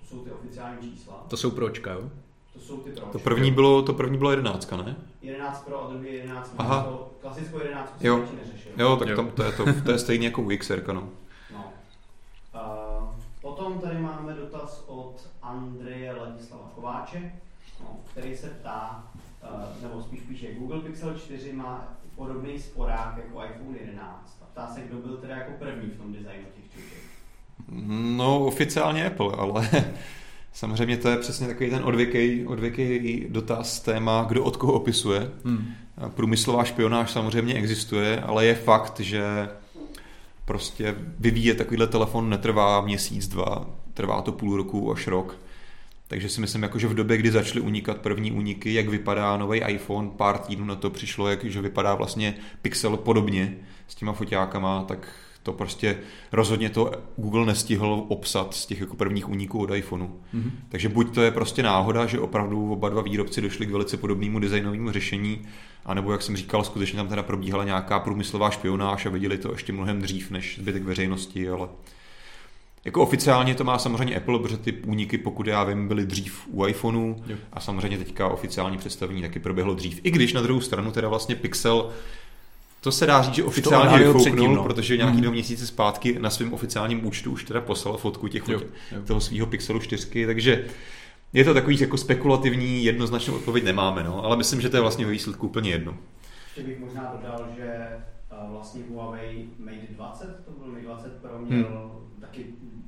to jsou ty oficiální čísla. To jsou pročka, jo? To jsou ty pročka. To první bylo, to první bylo jedenáctka, ne? 11 pro a druhý 11 Aha. To klasickou 11 Jo. si neřešil. Jo, tak Jo. tam to je, to, to je stejně jako u XR, no. No. Uh, potom tady máme dotaz od Andreje Ladislava Kováče, no, který se ptá, uh, nebo spíš píše, Google Pixel 4 má podobný sporák jako iPhone 11. A ptá se, kdo byl teda jako první v tom designu těch čuček. No, oficiálně Apple, ale samozřejmě to je přesně takový ten odvěký, odvěký dotaz, téma, kdo od koho opisuje. Hmm. Průmyslová špionáž samozřejmě existuje, ale je fakt, že prostě vyvíjet takovýhle telefon netrvá měsíc, dva, trvá to půl roku až rok. Takže si myslím, jako, že v době, kdy začaly unikat první úniky, jak vypadá nový iPhone, pár týdnů na to přišlo, jak, že vypadá vlastně Pixel podobně s těma foťákama, tak to prostě rozhodně to Google nestihl obsat z těch jako prvních úniků od iPhoneu. Mhm. Takže buď to je prostě náhoda, že opravdu oba dva výrobci došli k velice podobnému designovému řešení, anebo jak jsem říkal, skutečně tam teda probíhala nějaká průmyslová špionáž a viděli to ještě mnohem dřív než zbytek veřejnosti, ale jako oficiálně to má samozřejmě Apple, protože ty úniky, pokud já vím, byly dřív u iPhoneu a samozřejmě teďka oficiální představení taky proběhlo dřív. I když na druhou stranu teda vlastně Pixel to se dá říct, že oficiálně vyfouknul, předtím, no. protože nějaký Mhm. dva měsíce zpátky na svém oficiálním účtu už teda poslal fotku těch Jo, fotě, jo. toho svého Pixelu 4, takže je to takový jako spekulativní, jednoznačnou odpověď nemáme, no, ale myslím, že to je vlastně ve výsledku úplně jedno. Ještě bych možná dodal, že uh, vlastně Huawei Mate 20, to byl Mate 20 Pro, měl Hmm. taky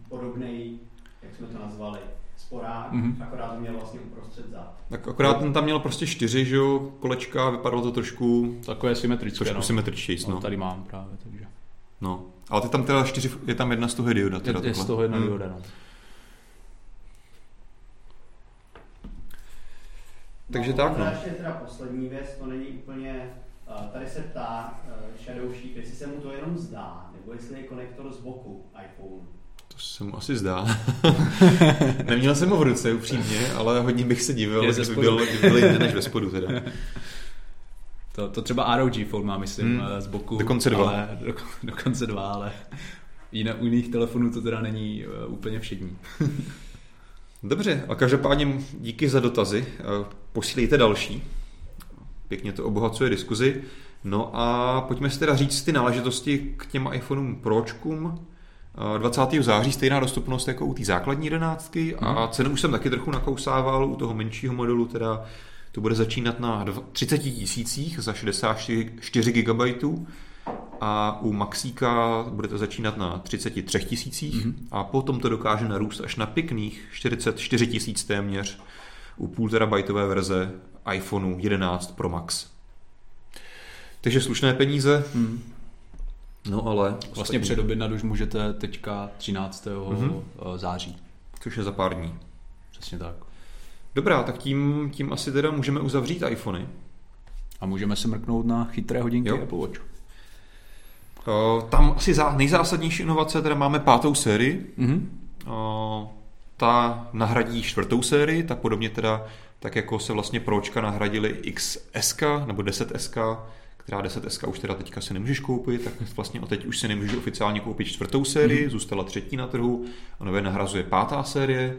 podobný, jak jsme to nazvali, sporák, Mhm. akorát měl vlastně uprostřed zad. Tak akorát ten tam měl prostě čtyři, že jo, kolečka, vypadalo to trošku, Takové symetrické, trošku no. symetričtější, no. no. Tady mám právě, takže. no. Ale ty tam teda čtyři, je tam jedna z toho dioda. Teda Je, je z toho jedna Hmm. dioda, no. Takže no, tak, potom no. Ještě teda poslední věc, to není úplně, uh, tady se ptá uh, Shadow Sheep, jestli se mu to jenom zdá, nebo jestli je konektor z boku iPhone. Se mu asi zdá. Neměl jsem ho v ruce, upřímně, ale hodně bych se divil, Je kdyby spodu. byl, kdyby byl jinde než ve spodu teda. To, to třeba ROG phone má, myslím, Hmm. hmm. z boku. Dokonce dva. Ale, do, dokonce dva, ale jiné, u jiných telefonů to teda není uh, úplně všední. Dobře, a každopádně díky za dotazy. Eh, Posílejte další. Pěkně to obohacuje diskuzi. No a pojďme si teda říct ty náležitosti k těm iPhoneům Pročkům. Eh, 20. září stejná dostupnost jako u té základní jedenáctky a cenu už jsem taky trochu nakousával u toho menšího modelu, teda to bude začínat na dva- 30 tisících za 64 GB a u Maxíka bude to začínat na 33 tisících Mhm. a potom to dokáže narůst až na pěkných 44 tisíc téměř u půl terabajtové verze iPhoneu 11 Pro Max. Takže slušné peníze, Hmm. No ale Vlastně předobjednat už můžete teďka 13. Mhm. Mm-hmm. září. což je za pár dní. Přesně tak. Dobrá, tak tím, tím asi teda můžeme uzavřít iPhony. A můžeme se mrknout na chytré hodinky Jo. Apple Watch. O, Tam asi zá, nejzásadnější inovace, teda máme pátou sérii, Mhm. O, ta nahradí čtvrtou sérii, tak podobně teda, tak jako se vlastně Pročka nahradili XSK nebo 10SK, která 10SK už teda teďka si nemůžeš koupit, tak vlastně teď už si nemůžeš oficiálně koupit čtvrtou sérii, zůstala třetí na trhu a nově nahrazuje pátá série.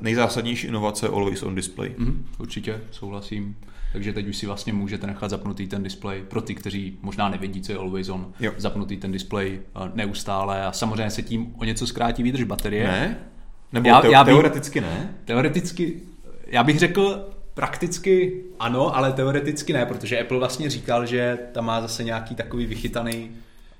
Nejzásadnější inovace Always on Display. Mhm. Určitě, souhlasím. Takže teď už si vlastně můžete nechat zapnutý ten displej. Pro ty, kteří možná nevědí, co je Always On, Jo. zapnutý ten displej eh, neustále a samozřejmě se tím o něco zkrátí výdrž baterie. Ne? Nebo Já- teo- já bych- teoreticky ne? Teoreticky, já bych řekl prakticky ano, ale teoreticky ne, protože Apple vlastně říkal, že tam má zase nějaký takový vychytaný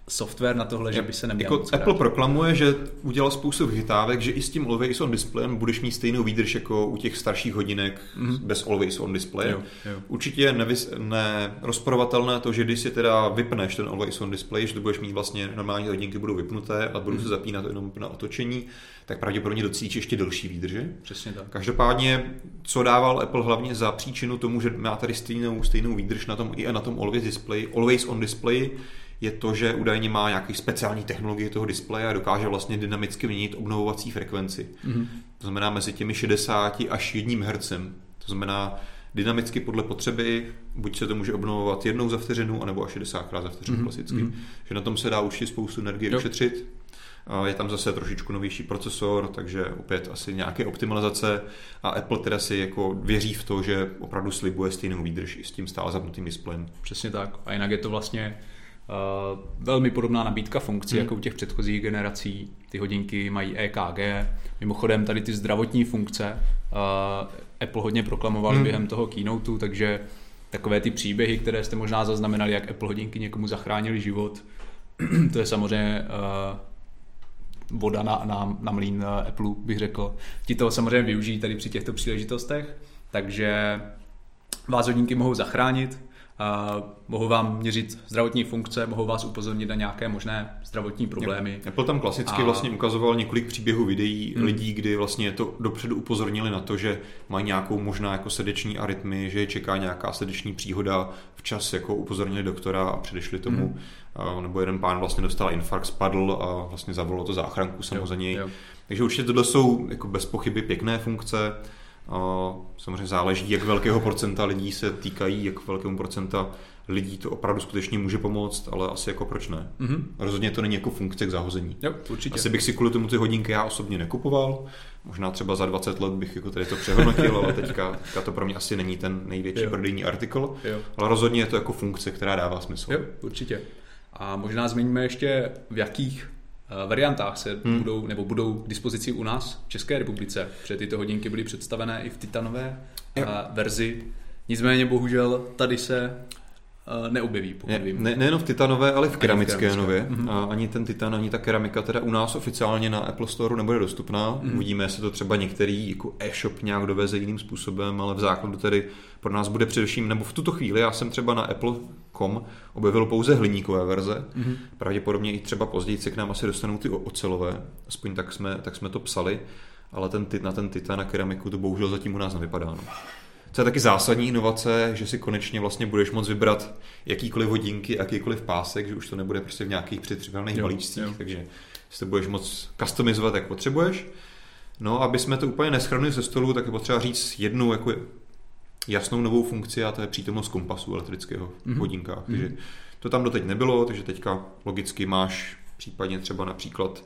software na tohle, že by se neměl Jako Apple proklamuje, že udělal spoustu vychytávek, že i s tím Always on displejem budeš mít stejnou výdrž jako u těch starších hodinek mm-hmm. bez Always on display. Jo, jo. Určitě je nevys- nerozporovatelné to, že když si teda vypneš ten Always on display, že to budeš mít vlastně normální hodinky budou vypnuté a budou se zapínat jenom na otočení, tak pravděpodobně docílíš ještě delší výdrže. Přesně tak. Každopádně, co dával Apple hlavně za příčinu tomu, že má tady stejnou, stejnou výdrž na tom i na tom Always display, Always on display, je to, že údajně má nějaký speciální technologie toho displeje a dokáže vlastně dynamicky měnit obnovovací frekvenci. Mm-hmm. To znamená mezi těmi 60 až 1 Hz. To znamená dynamicky podle potřeby, buď se to může obnovovat jednou za vteřinu, anebo až 60 krát za vteřinu mm-hmm. klasicky. Mm-hmm. Že na tom se dá určitě spoustu energie jo. ušetřit. Je tam zase trošičku novější procesor, takže opět asi nějaké optimalizace a Apple teda si jako věří v to, že opravdu slibuje stejnou výdrž i s tím stále zapnutým displejem. Přesně tak. A jinak je to vlastně velmi podobná nabídka funkcí, hmm. jako u těch předchozích generací. Ty hodinky mají EKG. Mimochodem tady ty zdravotní funkce uh, Apple hodně proklamoval hmm. během toho keynote, takže takové ty příběhy, které jste možná zaznamenali, jak Apple hodinky někomu zachránili život, to je samozřejmě uh, voda na, na, na mlín eh, Apple, bych řekl. Ti to samozřejmě využijí tady při těchto příležitostech, takže vás hodinky mohou zachránit, Uh, mohou vám měřit zdravotní funkce, mohou vás upozornit na nějaké možné zdravotní problémy. Apple tam klasicky a... vlastně ukazoval několik příběhů videí hmm. lidí, kdy vlastně to dopředu upozornili na to, že mají nějakou možná jako srdeční arytmy, že je čeká nějaká srdeční příhoda, včas jako upozornili doktora a předešli tomu. Hmm nebo jeden pán vlastně dostal infarkt, spadl a vlastně zavolalo to záchranku samo jo, za něj. Jo. Takže určitě tohle jsou jako bez pochyby pěkné funkce. Samozřejmě záleží, jak velkého procenta lidí se týkají, jak velkému procenta lidí to opravdu skutečně může pomoct, ale asi jako proč ne. Mm-hmm. Rozhodně to není jako funkce k zahození. Jo, určitě. Asi bych si kvůli tomu ty hodinky já osobně nekupoval. Možná třeba za 20 let bych jako tady to přehodnotil, ale teďka, teďka to pro mě asi není ten největší jo. prodejní artikl. Jo. Ale rozhodně je to jako funkce, která dává smysl. Jo, určitě. A možná zmíníme ještě, v jakých variantách se hmm. budou nebo budou k dispozici u nás v České republice, protože tyto hodinky byly představené i v titanové jo. Eh, verzi. Nicméně bohužel tady se eh, neobjeví, pokud ne, vím. Ne, nejenom v titanové, ale v keramické, nově. Mm-hmm. A ani ten titan, ani ta keramika teda u nás oficiálně na Apple Store nebude dostupná. Mm-hmm. Uvidíme, jestli to třeba některý jako e-shop nějak doveze jiným způsobem, ale v základu tedy pro nás bude především, nebo v tuto chvíli, já jsem třeba na Apple.com objevil pouze hliníkové verze. Mm-hmm. Pravděpodobně i třeba později se k nám asi dostanou ty ocelové, aspoň tak jsme, tak jsme to psali, ale ten, na ten titan na keramiku to bohužel zatím u nás nevypadá. No. Co je taky zásadní inovace, že si konečně vlastně budeš moct vybrat jakýkoliv hodinky, jakýkoliv pásek, že už to nebude prostě v nějakých předpřipravených balíčcích, takže si to budeš moct customizovat, jak potřebuješ. No, aby jsme to úplně neschrnuli ze stolu, tak je potřeba říct jednu jako jasnou novou funkci a to je přítomnost kompasu elektrického v mm-hmm. hodinkách. Takže mm-hmm. to tam doteď nebylo, takže teďka logicky máš případně třeba například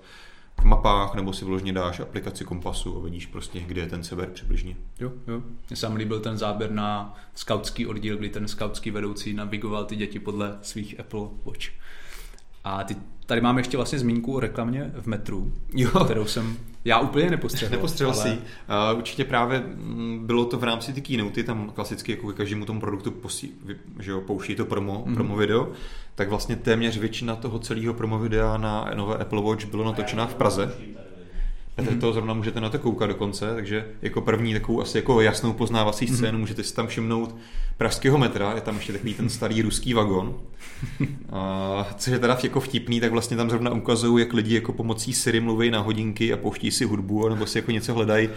v mapách, nebo si vložně dáš aplikaci kompasu a vidíš prostě, kde je ten sever přibližně. Jo, jo. Mně sám líbil ten záběr na skautský oddíl, kdy ten skautský vedoucí navigoval ty děti podle svých Apple Watch. A ty, tady máme ještě vlastně zmínku o reklamě v metru, jo. kterou jsem já úplně nepostřehl. Nepostřehl ale... si. Uh, určitě právě mm, bylo to v rámci ty keynote, tam klasicky jako každému tomu produktu posí, že jo, pouští to promo, mm. promo video, tak vlastně téměř většina toho celého promo videa na nové Apple Watch bylo natočená v Praze. Petr mm-hmm. to zrovna můžete na to koukat dokonce, takže jako první takovou asi jako jasnou poznávací mhm. scénu mm-hmm. můžete si tam všimnout pražského metra, je tam ještě takový ten starý ruský vagon. A, což je teda jako vtipný, tak vlastně tam zrovna ukazují, jak lidi jako pomocí Siri mluví na hodinky a pouští si hudbu, nebo si jako něco hledají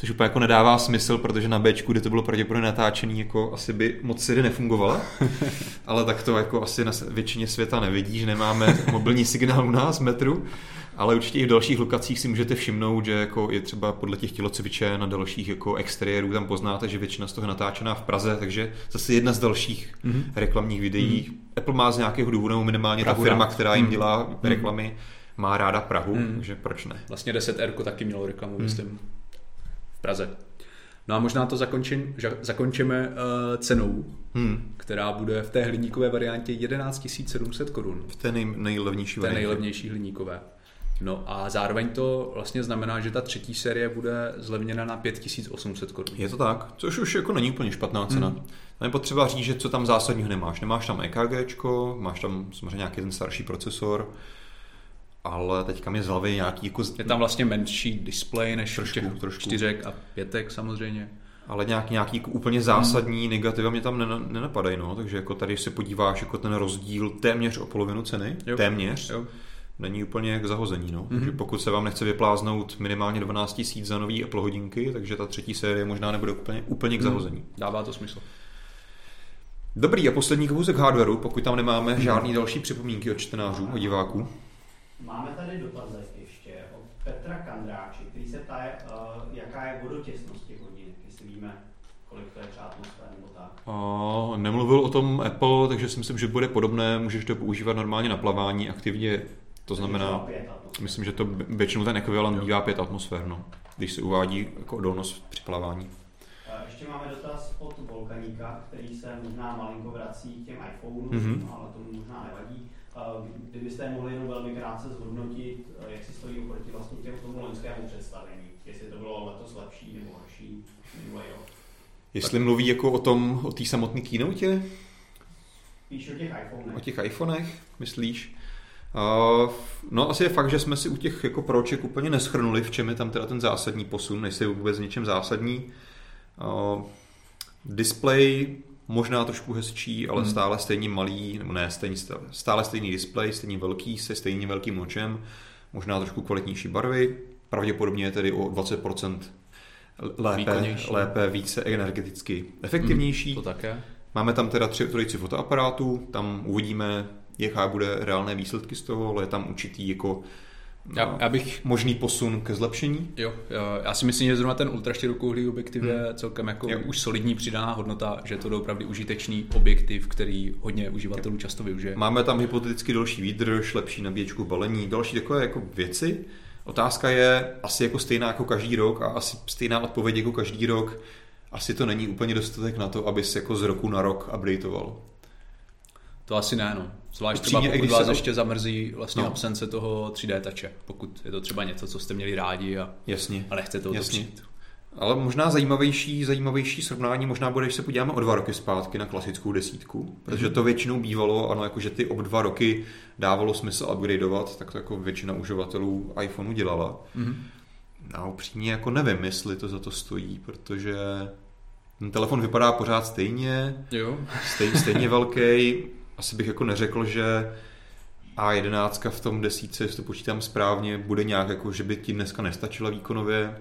což úplně jako nedává smysl, protože na Bčku, kde to bylo pravděpodobně natáčený, jako asi by moc Siri nefungovala, ale tak to jako asi na většině světa nevidí, že nemáme mobilní signál u nás metru, ale určitě i v dalších lokacích si můžete všimnout, že jako je třeba podle těch tělocvičen a dalších jako exteriérů tam poznáte, že většina z toho je natáčená v Praze, takže zase jedna z dalších mm-hmm. reklamních videí. Mm-hmm. Apple má z nějakého důvodu minimálně Prahu ta firma, která jim mm-hmm. dělá mm-hmm. reklamy, má ráda Prahu, mm. takže proč ne? Vlastně 10R taky mělo reklamu, mm. myslím, v Praze. No a možná to zakončím, zakončíme uh, cenou, hmm. která bude v té hliníkové variantě 11 700 korun. V té nej, nejlevnější variantě. V té nejlevnější hliníkové. No a zároveň to vlastně znamená, že ta třetí série bude zlevněna na 5800 korun. Je to tak, což už jako není úplně špatná cena. Hmm. je potřeba říct, že co tam zásadního nemáš. Nemáš tam EKG, máš tam samozřejmě nějaký ten starší procesor, ale teďka mi z hlavy nějaký jako... Je tam vlastně menší display než trošku, těch trošku. čtyřek a pětek samozřejmě. Ale nějaký, nějaký úplně zásadní hmm. negativa mě tam nenapadají, no. takže jako tady se podíváš jako ten rozdíl téměř o polovinu ceny, jo. téměř, jo. Není úplně k zahození. No. Mm-hmm. Takže pokud se vám nechce vypláznout minimálně 12 000 za nový Apple hodinky, takže ta třetí série možná nebude úplně, úplně k mhm. zahození. Hmm. Dává to smysl. Dobrý a poslední kousek hardwareu, pokud tam nemáme hmm. žádný další připomínky od čtenářů, od diváků. Máme tady dotazek ještě od Petra Kandráče, který se ptá, uh, jaká je vodotěsnost těch hodinek, jestli víme, kolik to je třeba atmosfér nebo tak. Uh, nemluvil o tom Apple, takže si myslím, že bude podobné, můžeš to používat normálně na plavání aktivně, to znamená, myslím, že to většinou ten ekvivalent bývá 5 atmosfér, no, když se uvádí jako odolnost při plavání. Ještě máme dotaz od Volkaníka, který se možná malinko vrací k těm iPhoneům, mm-hmm. ale to možná nevadí. Kdybyste mohli jenom velmi krátce zhodnotit, jak si stojí oproti vlastně těm tomu loňskému představení, jestli to bylo letos lepší nebo horší minulý rok. Jestli mluví jako o tom, o té samotné keynote? Píš o těch iPhonech. O těch iPhonech, myslíš? No asi je fakt, že jsme si u těch jako proček úplně neschrnuli, v čem je tam teda ten zásadní posun, jestli je vůbec něčem zásadní. Display možná trošku hezčí, ale hmm. stále stejně malý, nebo ne, stejně, stále stejný display, stejně velký, se stejně velkým očem, možná trošku kvalitnější barvy, pravděpodobně tedy o 20% lépe, lépe více energeticky efektivnější. Hmm, to také. Máme tam teda tři trojici fotoaparátů, tam uvidíme, jaká bude reálné výsledky z toho, ale je tam určitý jako já, já bych... možný posun ke zlepšení. Jo, já si myslím, že zrovna ten ultraširokouhlý objektiv hmm. je celkem jako jo. už solidní přidaná hodnota, že to je opravdu užitečný objektiv, který hodně uživatelů jo. často využije. Máme tam hypoteticky další výdrž, lepší nabíječku balení, další takové jako věci. Otázka je asi jako stejná jako každý rok a asi stejná odpověď jako každý rok. Asi to není úplně dostatek na to, aby se jako z roku na rok updateoval. To asi ne, no. Zvlášť třeba pokud když vás se... ještě zamrzí vlastně no. absence toho 3D tače, pokud je to třeba něco, co jste měli rádi a, Jasně. a nechcete to Jasně. přijít. Ale možná zajímavější, zajímavější srovnání možná bude, když se podíváme o dva roky zpátky na klasickou desítku, protože to většinou bývalo, ano, jako že ty ob dva roky dávalo smysl upgradeovat, tak to jako většina uživatelů iPhoneu dělala. Mm-hmm. A upřímně jako nevím, jestli to za to stojí, protože ten telefon vypadá pořád stejně, jo. Stej, stejně velký, asi bych jako neřekl, že A11 v tom desíce, jestli to počítám správně, bude nějak jako, že by ti dneska nestačila výkonově.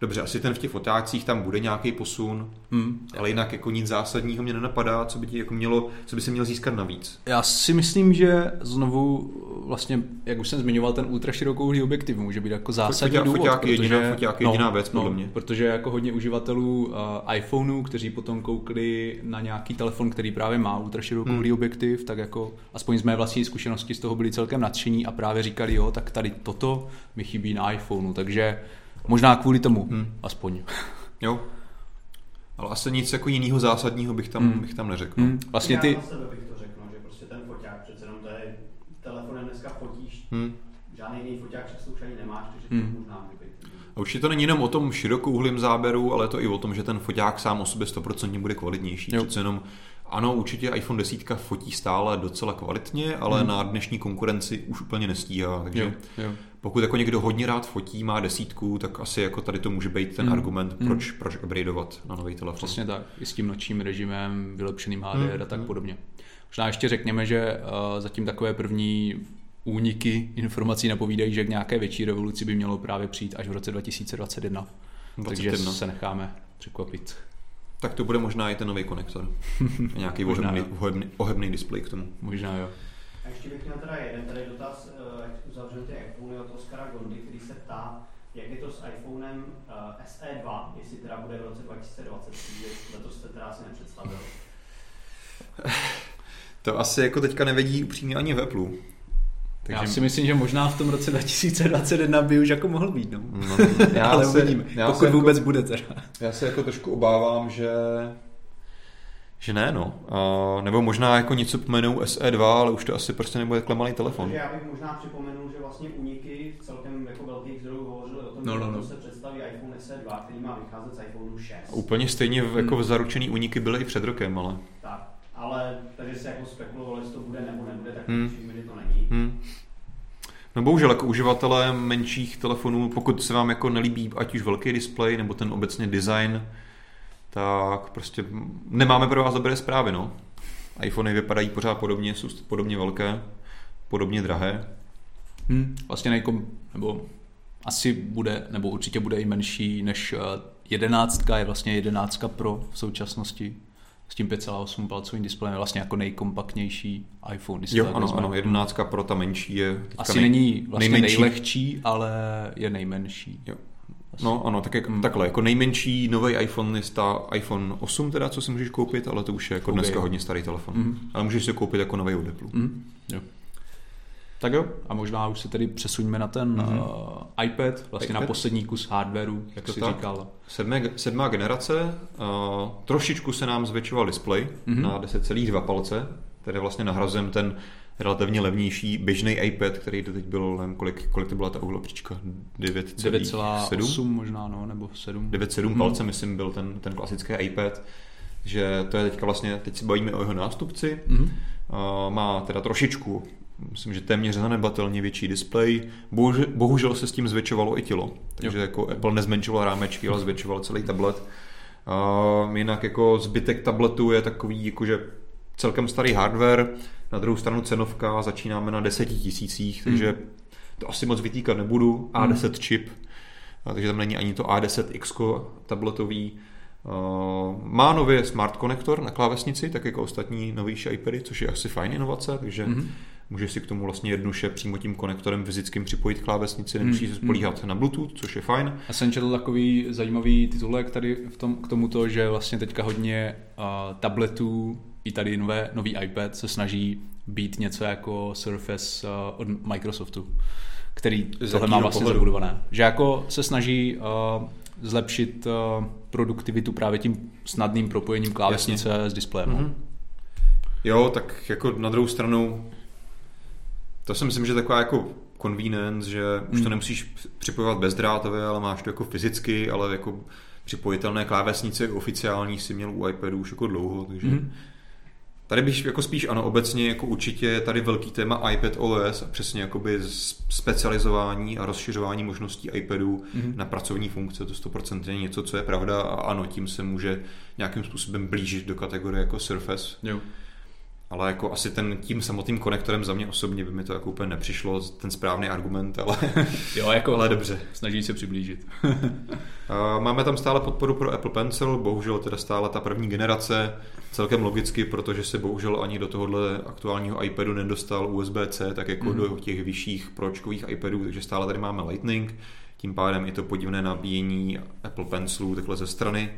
Dobře, asi ten v těch fotácích tam bude nějaký posun, hmm. ale jinak jako nic zásadního mě nenapadá, co by ti jako mělo, co by se měl získat navíc. Já si myslím, že znovu vlastně, jak už jsem zmiňoval, ten ultra širokouhlý objektiv může být jako zásadní foťák, důvod. Foťák, protože, jediná, foťák jediná no, věc, podle no, mě. Protože jako hodně uživatelů uh, iPhoneů, kteří potom koukli na nějaký telefon, který právě má ultra širokouhlý hmm. objektiv, tak jako aspoň z mé vlastní zkušenosti z toho byli celkem nadšení a právě říkali, jo, tak tady toto mi chybí na iPhoneu, takže Možná kvůli tomu, hmm. aspoň. Jo. Ale asi nic jako jiného zásadního bych tam, hmm. bych tam neřekl. Hmm. Vlastně ty... Já za sebe bych to řekl, no, že prostě ten foťák přece jenom to je telefonem dneska fotíš, hmm. žádný jiný foťák často už ani nemáš, takže hmm. to možná může být. A určitě to není jenom o tom širokouhlým záběru, ale to i o tom, že ten foťák sám o sobě 100% bude kvalitnější. Jo. Přece jenom ano, určitě iPhone 10 fotí stále docela kvalitně, ale hmm. na dnešní konkurenci už úplně nestíhá. Takže jo, jo. Pokud jako někdo hodně rád fotí, má desítku, tak asi jako tady to může být ten hmm. argument, proč, hmm. proč upgradeovat na nový telefon. Přesně tak, i s tím nočním režimem, vylepšeným HDR hmm. a tak hmm. podobně. Možná ještě řekněme, že uh, zatím takové první úniky informací napovídají, že k nějaké větší revoluci by mělo právě přijít až v roce 2021. 21. Takže se necháme překvapit. Tak to bude možná i ten nový konektor. Nějaký ohebný, ohebný, ohebný displej k tomu. Možná jo. A ještě bych měl teda jeden tady dotaz, eh, ať uzavřel ty iPhony od Oskara Gondy, který se ptá, jak je to s iPhonem uh, eh, SE2, jestli teda bude v roce 2020, letos jste teda asi nepředstavil. To asi jako teďka nevedí upřímně ani v Apple. Takže... Já si myslím, že možná v tom roce 2021 by už jako mohl být, no. no já Ale se, uvidíme, já pokud se vůbec jako, bude teda. Já se jako trošku obávám, že že ne, no. Uh, nebo možná jako něco pomenou SE2, ale už to asi prostě nebude takhle malý telefon. Takže já bych možná připomenul, že vlastně uniky celkem jako velkých zdrojů hovořili o tom, no, no, no. že se představí iPhone SE2, který má vycházet z iPhone 6. Úplně stejně hmm. jako zaručený uniky byly i před rokem, ale... Tak, ale takže se jako spekulovalo, jestli to bude nebo nebude, tak hmm. to není. Hmm. No bohužel, jako uživatelé menších telefonů, pokud se vám jako nelíbí ať už velký displej nebo ten obecně design, tak prostě nemáme pro vás dobré zprávy, no. iPhony vypadají pořád podobně, jsou podobně velké, podobně drahé. Hmm, vlastně nejkom, nebo asi bude, nebo určitě bude i menší než eh, jedenáctka, je vlastně jedenáctka Pro v současnosti s tím 5,8 palcovým displejem je vlastně jako nejkompaktnější iPhone. Jo, ano, ano, 11 pro ta menší je Asi nej, není vlastně nejmenší. nejlehčí, ale je nejmenší. Jo. No ano, tak jak, hmm. takhle, jako nejmenší nový iPhone je ta iPhone 8 teda, co si můžeš koupit, ale to už je jako okay. dneska hodně starý telefon. Hmm. Ale můžeš si koupit jako nový od Apple. Hmm. Jo. Tak jo, a možná už se tedy přesuňme na ten mm-hmm. uh, iPad, vlastně iPad? na poslední kus hardwareu, jak to jsi tak. říkal. Sedmé, sedmá generace, uh, trošičku se nám zvětšoval display mm-hmm. na 10,2 palce, tedy vlastně nahrazujeme ten relativně levnější běžný iPad, který to teď byl, nevím, kolik, kolik to byla ta uhlopříčka, 9,8 možná, no, nebo 7. 9,7 hmm. palce, myslím, byl ten, ten klasický iPad, že to je teďka vlastně, teď si bavíme o jeho nástupci, hmm. uh, má teda trošičku myslím, že téměř zanedbatelně větší displej. Bohužel, bohužel se s tím zvětšovalo i tělo. Takže jo. jako Apple nezmenšoval rámečky, ale zvětšoval celý tablet. Uh, jinak jako zbytek tabletu je takový jakože celkem starý hardware, na druhou stranu cenovka, začínáme na 10 tisících, takže hmm. to asi moc vytýkat nebudu. A10 hmm. čip, takže tam není ani to A10X tabletový. Má nově smart konektor na klávesnici, tak jako ostatní novější iPady, což je asi fajn inovace, takže hmm může si k tomu vlastně jednoduše přímo tím konektorem fyzickým připojit klávesnici, nemusí se hmm, spolíhat hmm. na Bluetooth, což je fajn. Já jsem četl takový zajímavý titulek tady v tom, k tomuto, že vlastně teďka hodně uh, tabletů i tady nové, nový iPad se snaží být něco jako Surface uh, od Microsoftu, který Z tohle má vlastně zabudované. Že jako se snaží uh, zlepšit uh, produktivitu právě tím snadným propojením klávesnice Jasně. s displejem. Mm-hmm. Jo, tak jako na druhou stranu to si myslím, že taková jako convenience, že mm. už to hmm. nemusíš připojovat bezdrátově, ale máš to jako fyzicky, ale jako připojitelné klávesnice oficiální si měl u iPadu už jako dlouho, takže mm. Tady bych jako spíš ano, obecně jako určitě tady velký téma iPad OS a přesně jakoby specializování a rozšiřování možností iPadu mm-hmm. na pracovní funkce, to 100% je něco, co je pravda a ano, tím se může nějakým způsobem blížit do kategorie jako Surface. Jo ale jako asi ten tím samotným konektorem za mě osobně by mi to jako úplně nepřišlo, ten správný argument, ale, jo, jako ale dobře. Snaží se přiblížit. Máme tam stále podporu pro Apple Pencil, bohužel teda stále ta první generace, celkem logicky, protože se bohužel ani do tohohle aktuálního iPadu nedostal USB-C, tak jako mm. do těch vyšších pročkových iPadů, takže stále tady máme Lightning, tím pádem je to podivné nabíjení Apple Pencilu takhle ze strany.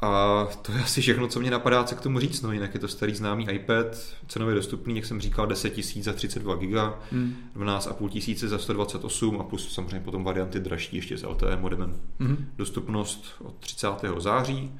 A to je asi všechno, co mě napadá, co k tomu říct. No, jinak je to starý známý iPad, cenově dostupný, jak jsem říkal, 10 tisíc za 32 giga, hmm. 12,5 tisíce za 128 a plus samozřejmě potom varianty dražší ještě s LTE modemem. Hmm. Dostupnost od 30. září,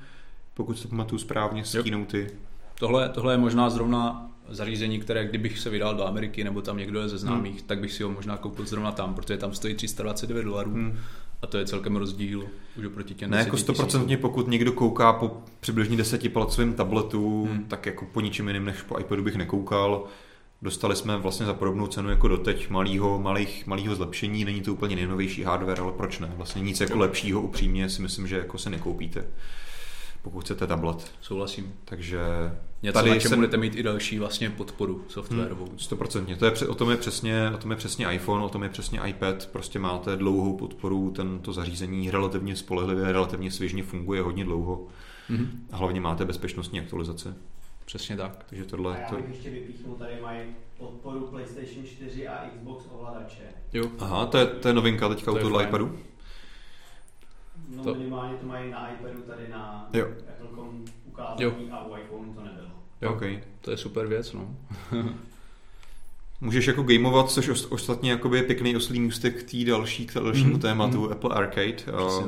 pokud se pamatuju správně, s keynoty. Tohle, tohle je možná zrovna zařízení, které kdybych se vydal do Ameriky nebo tam někdo je ze známých, hmm. tak bych si ho možná koupil zrovna tam, protože tam stojí 329 dolarů. Hmm a to je celkem rozdíl už oproti těm Ne, jako stoprocentně, pokud někdo kouká po přibližně palcovém tabletu, hmm. tak jako po ničem jiným než po iPadu bych nekoukal. Dostali jsme vlastně za podobnou cenu jako doteď malýho, malých, malýho zlepšení. Není to úplně nejnovější hardware, ale proč ne? Vlastně nic jako lepšího upřímně si myslím, že jako se nekoupíte pokud chcete tablet. Souhlasím. Takže Něco, tady na čem se... budete mít i další vlastně podporu softwarovou. Hmm, 100%. To je, o, tom je přesně, o tom je přesně iPhone, o tom je přesně iPad. Prostě máte dlouhou podporu, tento zařízení relativně spolehlivě, relativně svěžně funguje hodně dlouho. Mm-hmm. A hlavně máte bezpečnostní aktualizace. Přesně tak. Takže tohle, a já bych to... ještě vypíchnul, tady mají podporu PlayStation 4 a Xbox ovladače. Jo. Aha, to je, to je novinka teďka to u tohle iPadu. No to... minimálně to mají na iPadu tady na jo. Apple.com ukázaný a u iPhone to nebylo. Jo, okay. to je super věc, no. Můžeš jako gameovat, což ostatně jakoby je pěkný oslý můstek k, tý další, k dalšímu mm-hmm. tématu mm-hmm. Apple Arcade,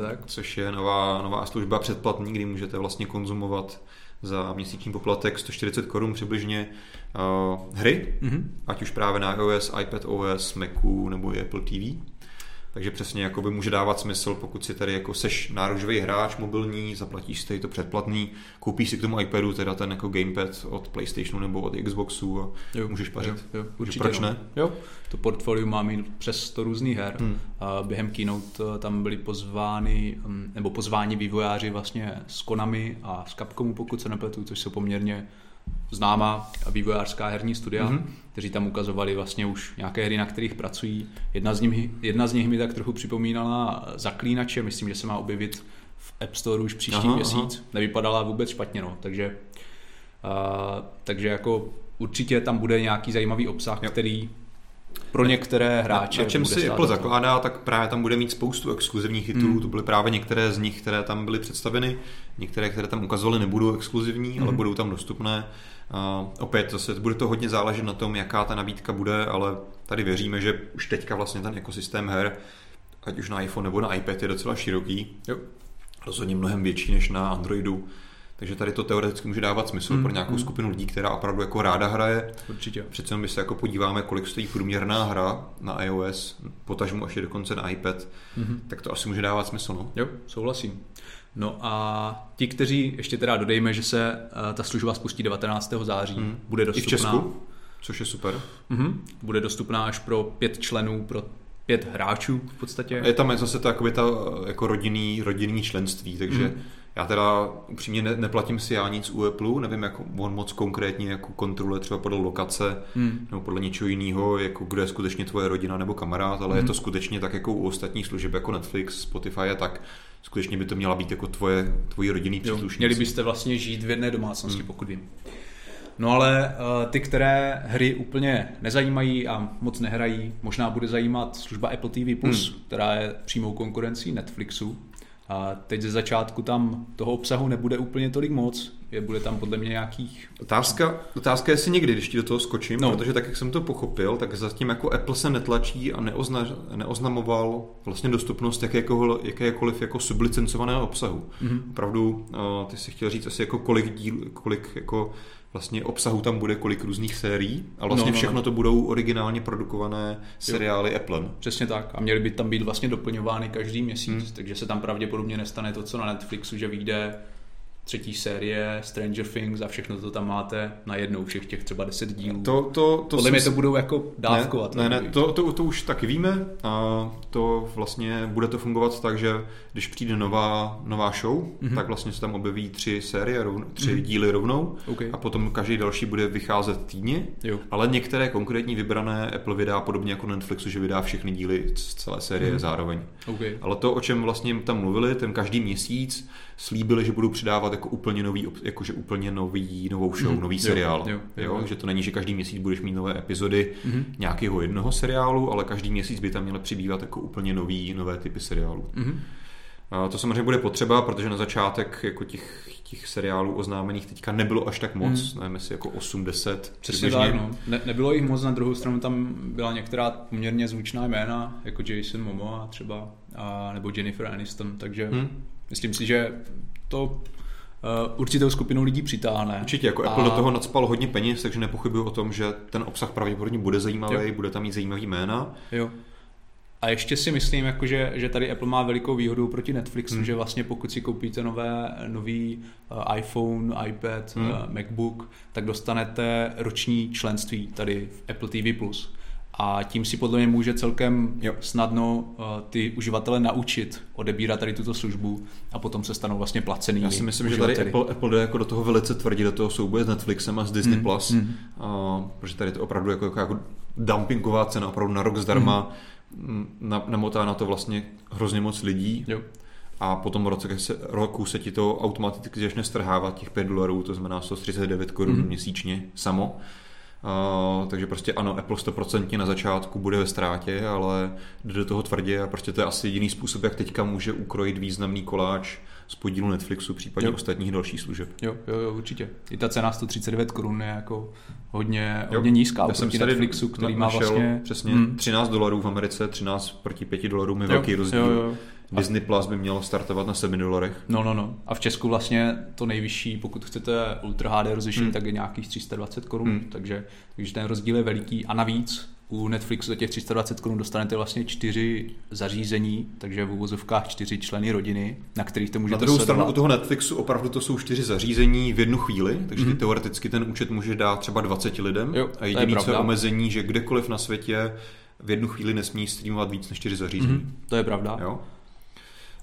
tak. což je nová, nová služba předplatný, kdy můžete vlastně konzumovat za měsíční poplatek 140 korun přibližně uh, hry, mm-hmm. ať už právě na iOS, iPad OS, Macu nebo i Apple TV. Takže přesně jako by může dávat smysl, pokud si tady jako seš nárožový hráč mobilní, zaplatíš si to předplatný, koupíš si k tomu iPadu teda ten jako gamepad od PlayStationu nebo od Xboxu a jo, můžeš pařit. Jo, jo, určitě Proč ne? Jo, to portfolio má mít přes 100 různých her. Hmm. A během keynote eh, tam byli pozvány, mm, nebo pozváni vývojáři vlastně s Konami a s Capcomu, pokud se nepletu, což jsou poměrně známá vývojářská herní studia, mm-hmm. kteří tam ukazovali vlastně už nějaké hry, na kterých pracují. Jedna z, nich, jedna z nich mi tak trochu připomínala Zaklínače, myslím, že se má objevit v App Store už příští Aha, měsíc. aha. Nevypadala vůbec špatně, no. Takže, uh, takže jako určitě tam bude nějaký zajímavý obsah, Jo. který pro některé hráče Na čem si Apple zakládá, tak právě tam bude mít spoustu exkluzivních titulů. Hmm. To byly právě některé z nich, které tam byly představeny. Některé, které tam ukazovali, nebudou exkluzivní, Hmm. ale budou tam dostupné. A opět zase bude to hodně záležet na tom, jaká ta nabídka bude, ale tady věříme, že už teďka vlastně ten ekosystém her, ať už na iPhone nebo na iPad, je docela široký. Jo. Rozhodně mnohem větší než na Androidu. Takže tady to teoreticky může dávat smysl Hmm, pro nějakou hmm. skupinu lidí, která opravdu jako ráda hraje. Určitě. Přece když se jako podíváme, kolik stojí průměrná hra na iOS, potažmu až je dokonce na iPad, Mhm. tak to asi může dávat smysl. No. Jo, souhlasím. No a ti, kteří, ještě teda dodejme, že se uh, ta služba spustí 19. září, Hmm. bude I dostupná. v Česku, což je super. Mhm. Bude dostupná až pro pět členů, pro pět hráčů v podstatě. Je tam zase to jakoby ta jako rodinný, rodinný členství, takže Mhm. Já teda upřímně ne, neplatím si já nic u Apple, nevím, jak on moc konkrétně jako kontroluje třeba podle lokace Hmm. nebo podle něčeho jiného, jako kdo je skutečně tvoje rodina nebo kamarád, ale Mhm. je to skutečně tak jako u ostatních služeb jako Netflix, Spotify a tak, skutečně by to měla být jako tvoje, tvoji rodinný příslušníci. měli byste vlastně žít v jedné domácnosti, Hmm. pokud vím. No ale uh, ty, které hry úplně nezajímají a moc nehrají, možná bude zajímat služba Apple TV+, Plus, Hmm. která je přímou konkurencí Netflixu. A teď ze začátku tam toho obsahu nebude úplně tolik moc, je, bude tam podle mě nějakých... Otázka, otázka je, jestli někdy, když ti do toho skočím, No. no. protože tak, jak jsem to pochopil, tak zatím jako Apple se netlačí a neozna, neoznamoval vlastně dostupnost jakékoliv, jakékoliv jako sublicencovaného obsahu. Mhm. Opravdu, eh, ty si chtěl říct asi jako kolik díl, kolik jako vlastně obsahu tam bude, kolik různých sérií a vlastně No, no, všechno no. to budou originálně produkované seriály Applem. Přesně tak. A měly by tam být vlastně doplňovány každý měsíc, hmm. takže se tam pravděpodobně nestane to, co na Netflixu, že vyjde třetí série, Stranger Things a všechno to tam máte na jednou, všech těch třeba 10 dílů. To, to, to Podle mě to budou jako dávkovat. Ne, ne, ne to, to, to už taky víme. A to vlastně bude to fungovat tak, že když přijde nová, nová show, Mhm. mm-hmm. tak vlastně se tam objeví tři série, rovn, tři Mhm. mm-hmm. díly rovnou OK. a potom každý další bude vycházet týdně. Jo. Ale některé konkrétní vybrané Apple vydá podobně jako Netflixu, že vydá všechny díly z celé série Mhm. mm-hmm. zároveň. OK. Ale to, o čem vlastně tam mluvili, ten každý měsíc slíbili, že budou přidávat jako úplně nový, jakože úplně nový, novou show, Mhm. nový Jo, seriál. jo, jo, jo. Že to není, že každý měsíc budeš mít nové epizody Mhm. nějakého jednoho seriálu, ale každý měsíc by tam měly přibývat jako úplně nový, nové typy seriálů. Mhm. A to samozřejmě bude potřeba, protože na začátek jako těch, těch seriálů oznámených teďka nebylo až tak moc, Mhm. nevím jestli jako 8-10 Přesně tak, no. Ne, nebylo jich moc, na druhou stranu tam byla některá poměrně zvučná jména, jako Jason Momoa třeba, a, nebo Jennifer Aniston, takže Hmm. Myslím si, že to uh, určitou skupinu lidí přitáhne. Určitě, jako A- Apple do toho nadspal hodně peněz, takže nepochybuju o tom, že ten obsah pravděpodobně bude zajímavý, Jo. bude tam mít zajímavý jména. Jo. A ještě si myslím, jako že, že tady Apple má velikou výhodu proti Netflixu, Hmm. že vlastně pokud si koupíte nové, nový uh, iPhone, iPad, Hmm. uh, MacBook, tak dostanete roční členství tady v Apple TV+. A tím si podle mě může celkem Jo. snadno uh, ty uživatele naučit odebírat tady tuto službu a potom se stanou vlastně placený Já si myslím, že tady Apple, Apple jde jako do toho velice tvrdě, do toho souboje s Netflixem a s Disney+, Hmm, Plus, hmm. a, protože tady je to opravdu jako, jako, jako dumpingová cena, opravdu na rok zdarma, Hmm. na, namotá na to vlastně hrozně moc lidí. Jo. a potom roce, se, roku se ti to automaticky začne strhávat těch 5 dolarů, to znamená 139 korun mm. měsíčně samo. Uh, takže prostě ano, Apple 100% na začátku bude ve ztrátě, ale jde do toho tvrdě a prostě to je asi jediný způsob, jak teďka může ukrojit významný koláč z podílu Netflixu, případně Jo. ostatních dalších služeb. Jo, jo, jo, určitě. I ta cena 139 korun je jako hodně, Jo. hodně nízká Já jsem tady Netflixu, který na- má vlastně... přesně Hmm. 13 dolarů v Americe, 13 proti 5 dolarům je velký rozdíl. Jo, jo. Disney Plus by mělo startovat na 7 dolarech. No, no, no. A v Česku vlastně to nejvyšší, pokud chcete Ultra HD rozlišení, Hmm. tak je nějakých 320 korun, Hmm. takže, takže ten rozdíl je veliký. A navíc u Netflixu za těch 320 korun dostanete vlastně čtyři zařízení, takže v uvozovkách čtyři členy rodiny, na kterých to Na můžete druhou stranu u toho Netflixu opravdu to jsou čtyři zařízení v jednu chvíli, takže ty Mhm. teoreticky ten účet může dát třeba 20 lidem Jo, a je jediný co je omezení, že kdekoliv na světě v jednu chvíli nesmí streamovat víc než čtyři zařízení. Mhm, to je pravda. Jo?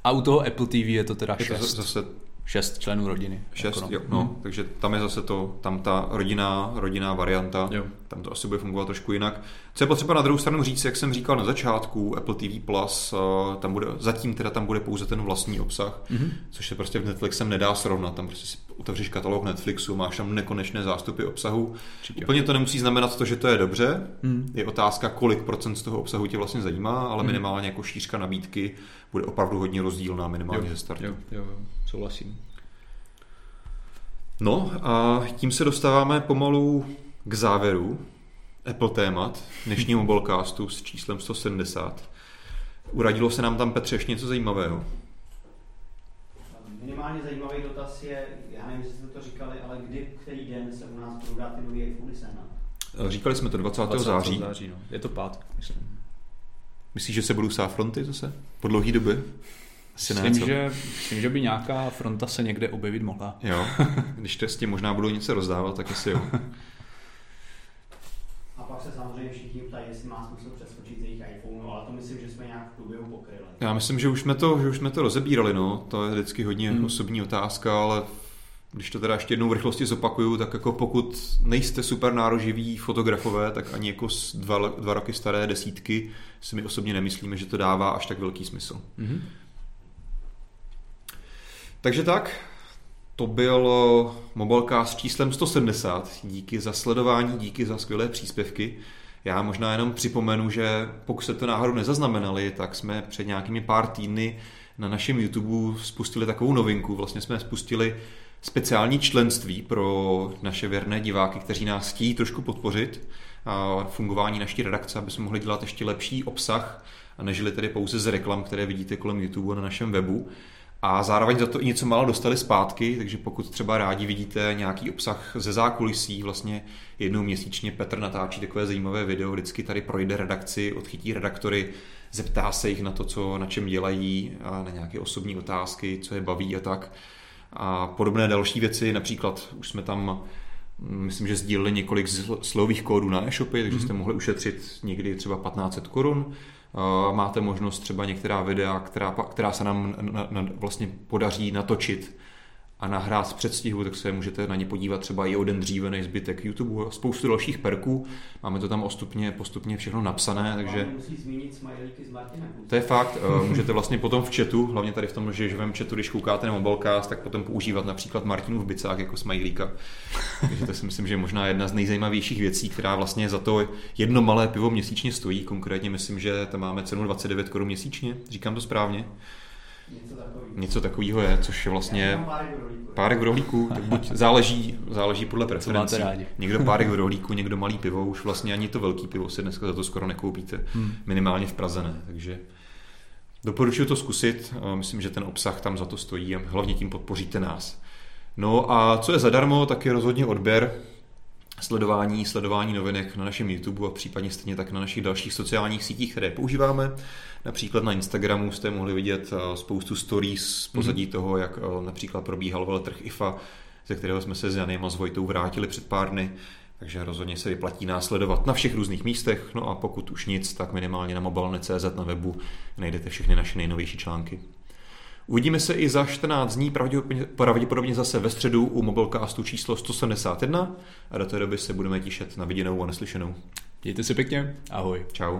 A u toho Apple TV je to teda Je to 6. zase šest členů rodiny. Šest, jako jo, no, hmm. takže tam je zase to, tam ta rodinná, rodinná varianta, Jo. Tam to asi bude fungovat trošku jinak. Co je potřeba na druhou stranu říct, jak jsem říkal na začátku, Apple TV Plus, eh, tam bude, zatím teda tam bude pouze ten vlastní obsah, Mhm. což se prostě v Netflixem nedá srovnat, tam prostě si otevřeš katalog Netflixu, máš tam nekonečné zástupy obsahu. Určitě. Úplně to nemusí znamenat to, že to je dobře, Hmm. je otázka, kolik procent z toho obsahu tě vlastně zajímá, ale minimálně jako šířka nabídky bude opravdu hodně rozdílná minimálně ze startu. Jo, jo, jo, souhlasím. No a tím se dostáváme pomalu k závěru Apple témat dnešního mobilecastu s číslem 170. Uradilo se nám tam, Petře, ještě něco zajímavého. Minimálně zajímavý dotaz je, já nevím, jestli jste to říkali, ale kdy, který den se u nás budou dát ty nový iPhony sehnat? Říkali jsme to 20. 20. září. září no. Je to pátek, myslím. Myslíš, že se budou stát fronty zase? Po dlouhý době? Asi ne, Myslím co? že, myslím, že by nějaká fronta se někde objevit mohla. Jo, když to s tím možná budou něco rozdávat, tak asi jo. A pak se samozřejmě všichni ptají, jestli má smysl přeskočit z jejich iPhone, ale to myslím, že jsme nějak v průběhu pokryli. Já myslím, že už jsme to, že už jsme to rozebírali, no. To je vždycky hodně Hmm. osobní otázka, ale když to teda ještě jednou v rychlosti zopakuju, tak jako pokud nejste super nároživí fotografové, tak ani jako s dva, dva roky staré desítky si my osobně nemyslíme, že to dává až tak velký smysl. Mhm. Takže tak, to byl s číslem 170. Díky za sledování, díky za skvělé příspěvky. Já možná jenom připomenu, že pokud jste to náhodou nezaznamenali, tak jsme před nějakými pár týdny na našem YouTube spustili takovou novinku. Vlastně jsme spustili speciální členství pro naše věrné diváky, kteří nás chtějí trošku podpořit a fungování naší redakce, aby jsme mohli dělat ještě lepší obsah a nežili tedy pouze z reklam, které vidíte kolem YouTube na našem webu. A zároveň za to i něco málo dostali zpátky, takže pokud třeba rádi vidíte nějaký obsah ze zákulisí, vlastně jednou měsíčně Petr natáčí takové zajímavé video, vždycky tady projde redakci, odchytí redaktory, zeptá se jich na to, co, na čem dělají, a na nějaké osobní otázky, co je baví a tak. A podobné další věci, například už jsme tam mm, myslím, že sdíleli několik slových kódů na e-shopy, takže jste mohli ušetřit někdy třeba 1500 korun. Uh, Máte možnost třeba některá videa, která, která se nám na, na, vlastně podaří natočit a nahrát z předstihu, tak se můžete na ně podívat třeba i o den dříve než zbytek YouTube a spoustu dalších perků. Máme to tam postupně, postupně všechno napsané, takže... Musí zmínit smajlíky. To je fakt, eh, můžete vlastně potom v chatu, hlavně tady v tom že živém chatu, když koukáte na Mobilecast, tak potom používat například Martinův bicák jako smajlíka. Takže to si myslím, že je možná jedna z nejzajímavějších věcí, která vlastně za to jedno malé pivo měsíčně stojí. Konkrétně myslím, že tam máme cenu 29 korun měsíčně, říkám to správně. Něco takového. Něco takového je, což je vlastně párek v rohlíku. tak buď záleží, záleží podle preferencí. Někdo párek v rohlíku, někdo malý pivo, už vlastně ani to velký pivo si dneska za to skoro nekoupíte. Hmm. Minimálně v Praze ne, takže doporučuji to zkusit, myslím, že ten obsah tam za to stojí a hlavně tím podpoříte nás. No a co je zadarmo, tak je rozhodně odběr, sledování, sledování novinek na našem YouTube a případně stejně tak na našich dalších sociálních sítích, které používáme. Například na Instagramu jste mohli vidět eh, spoustu stories z pozadí toho, jak eh, například probíhal veletrh IFA, ze kterého jsme se s Janem a s Vojtou vrátili před pár dny. Takže rozhodně se vyplatí následovat na všech různých místech, no a pokud už nic, tak minimálně na mobilne.cz na webu najdete všechny naše nejnovější články. Uvidíme se i za 14 dní, pravděpodobně, zase ve středu u Mobilecastu číslo 171 a do té doby se budeme těšit na viděnou a neslyšenou. Mějte se pěkně, ahoj. Čau.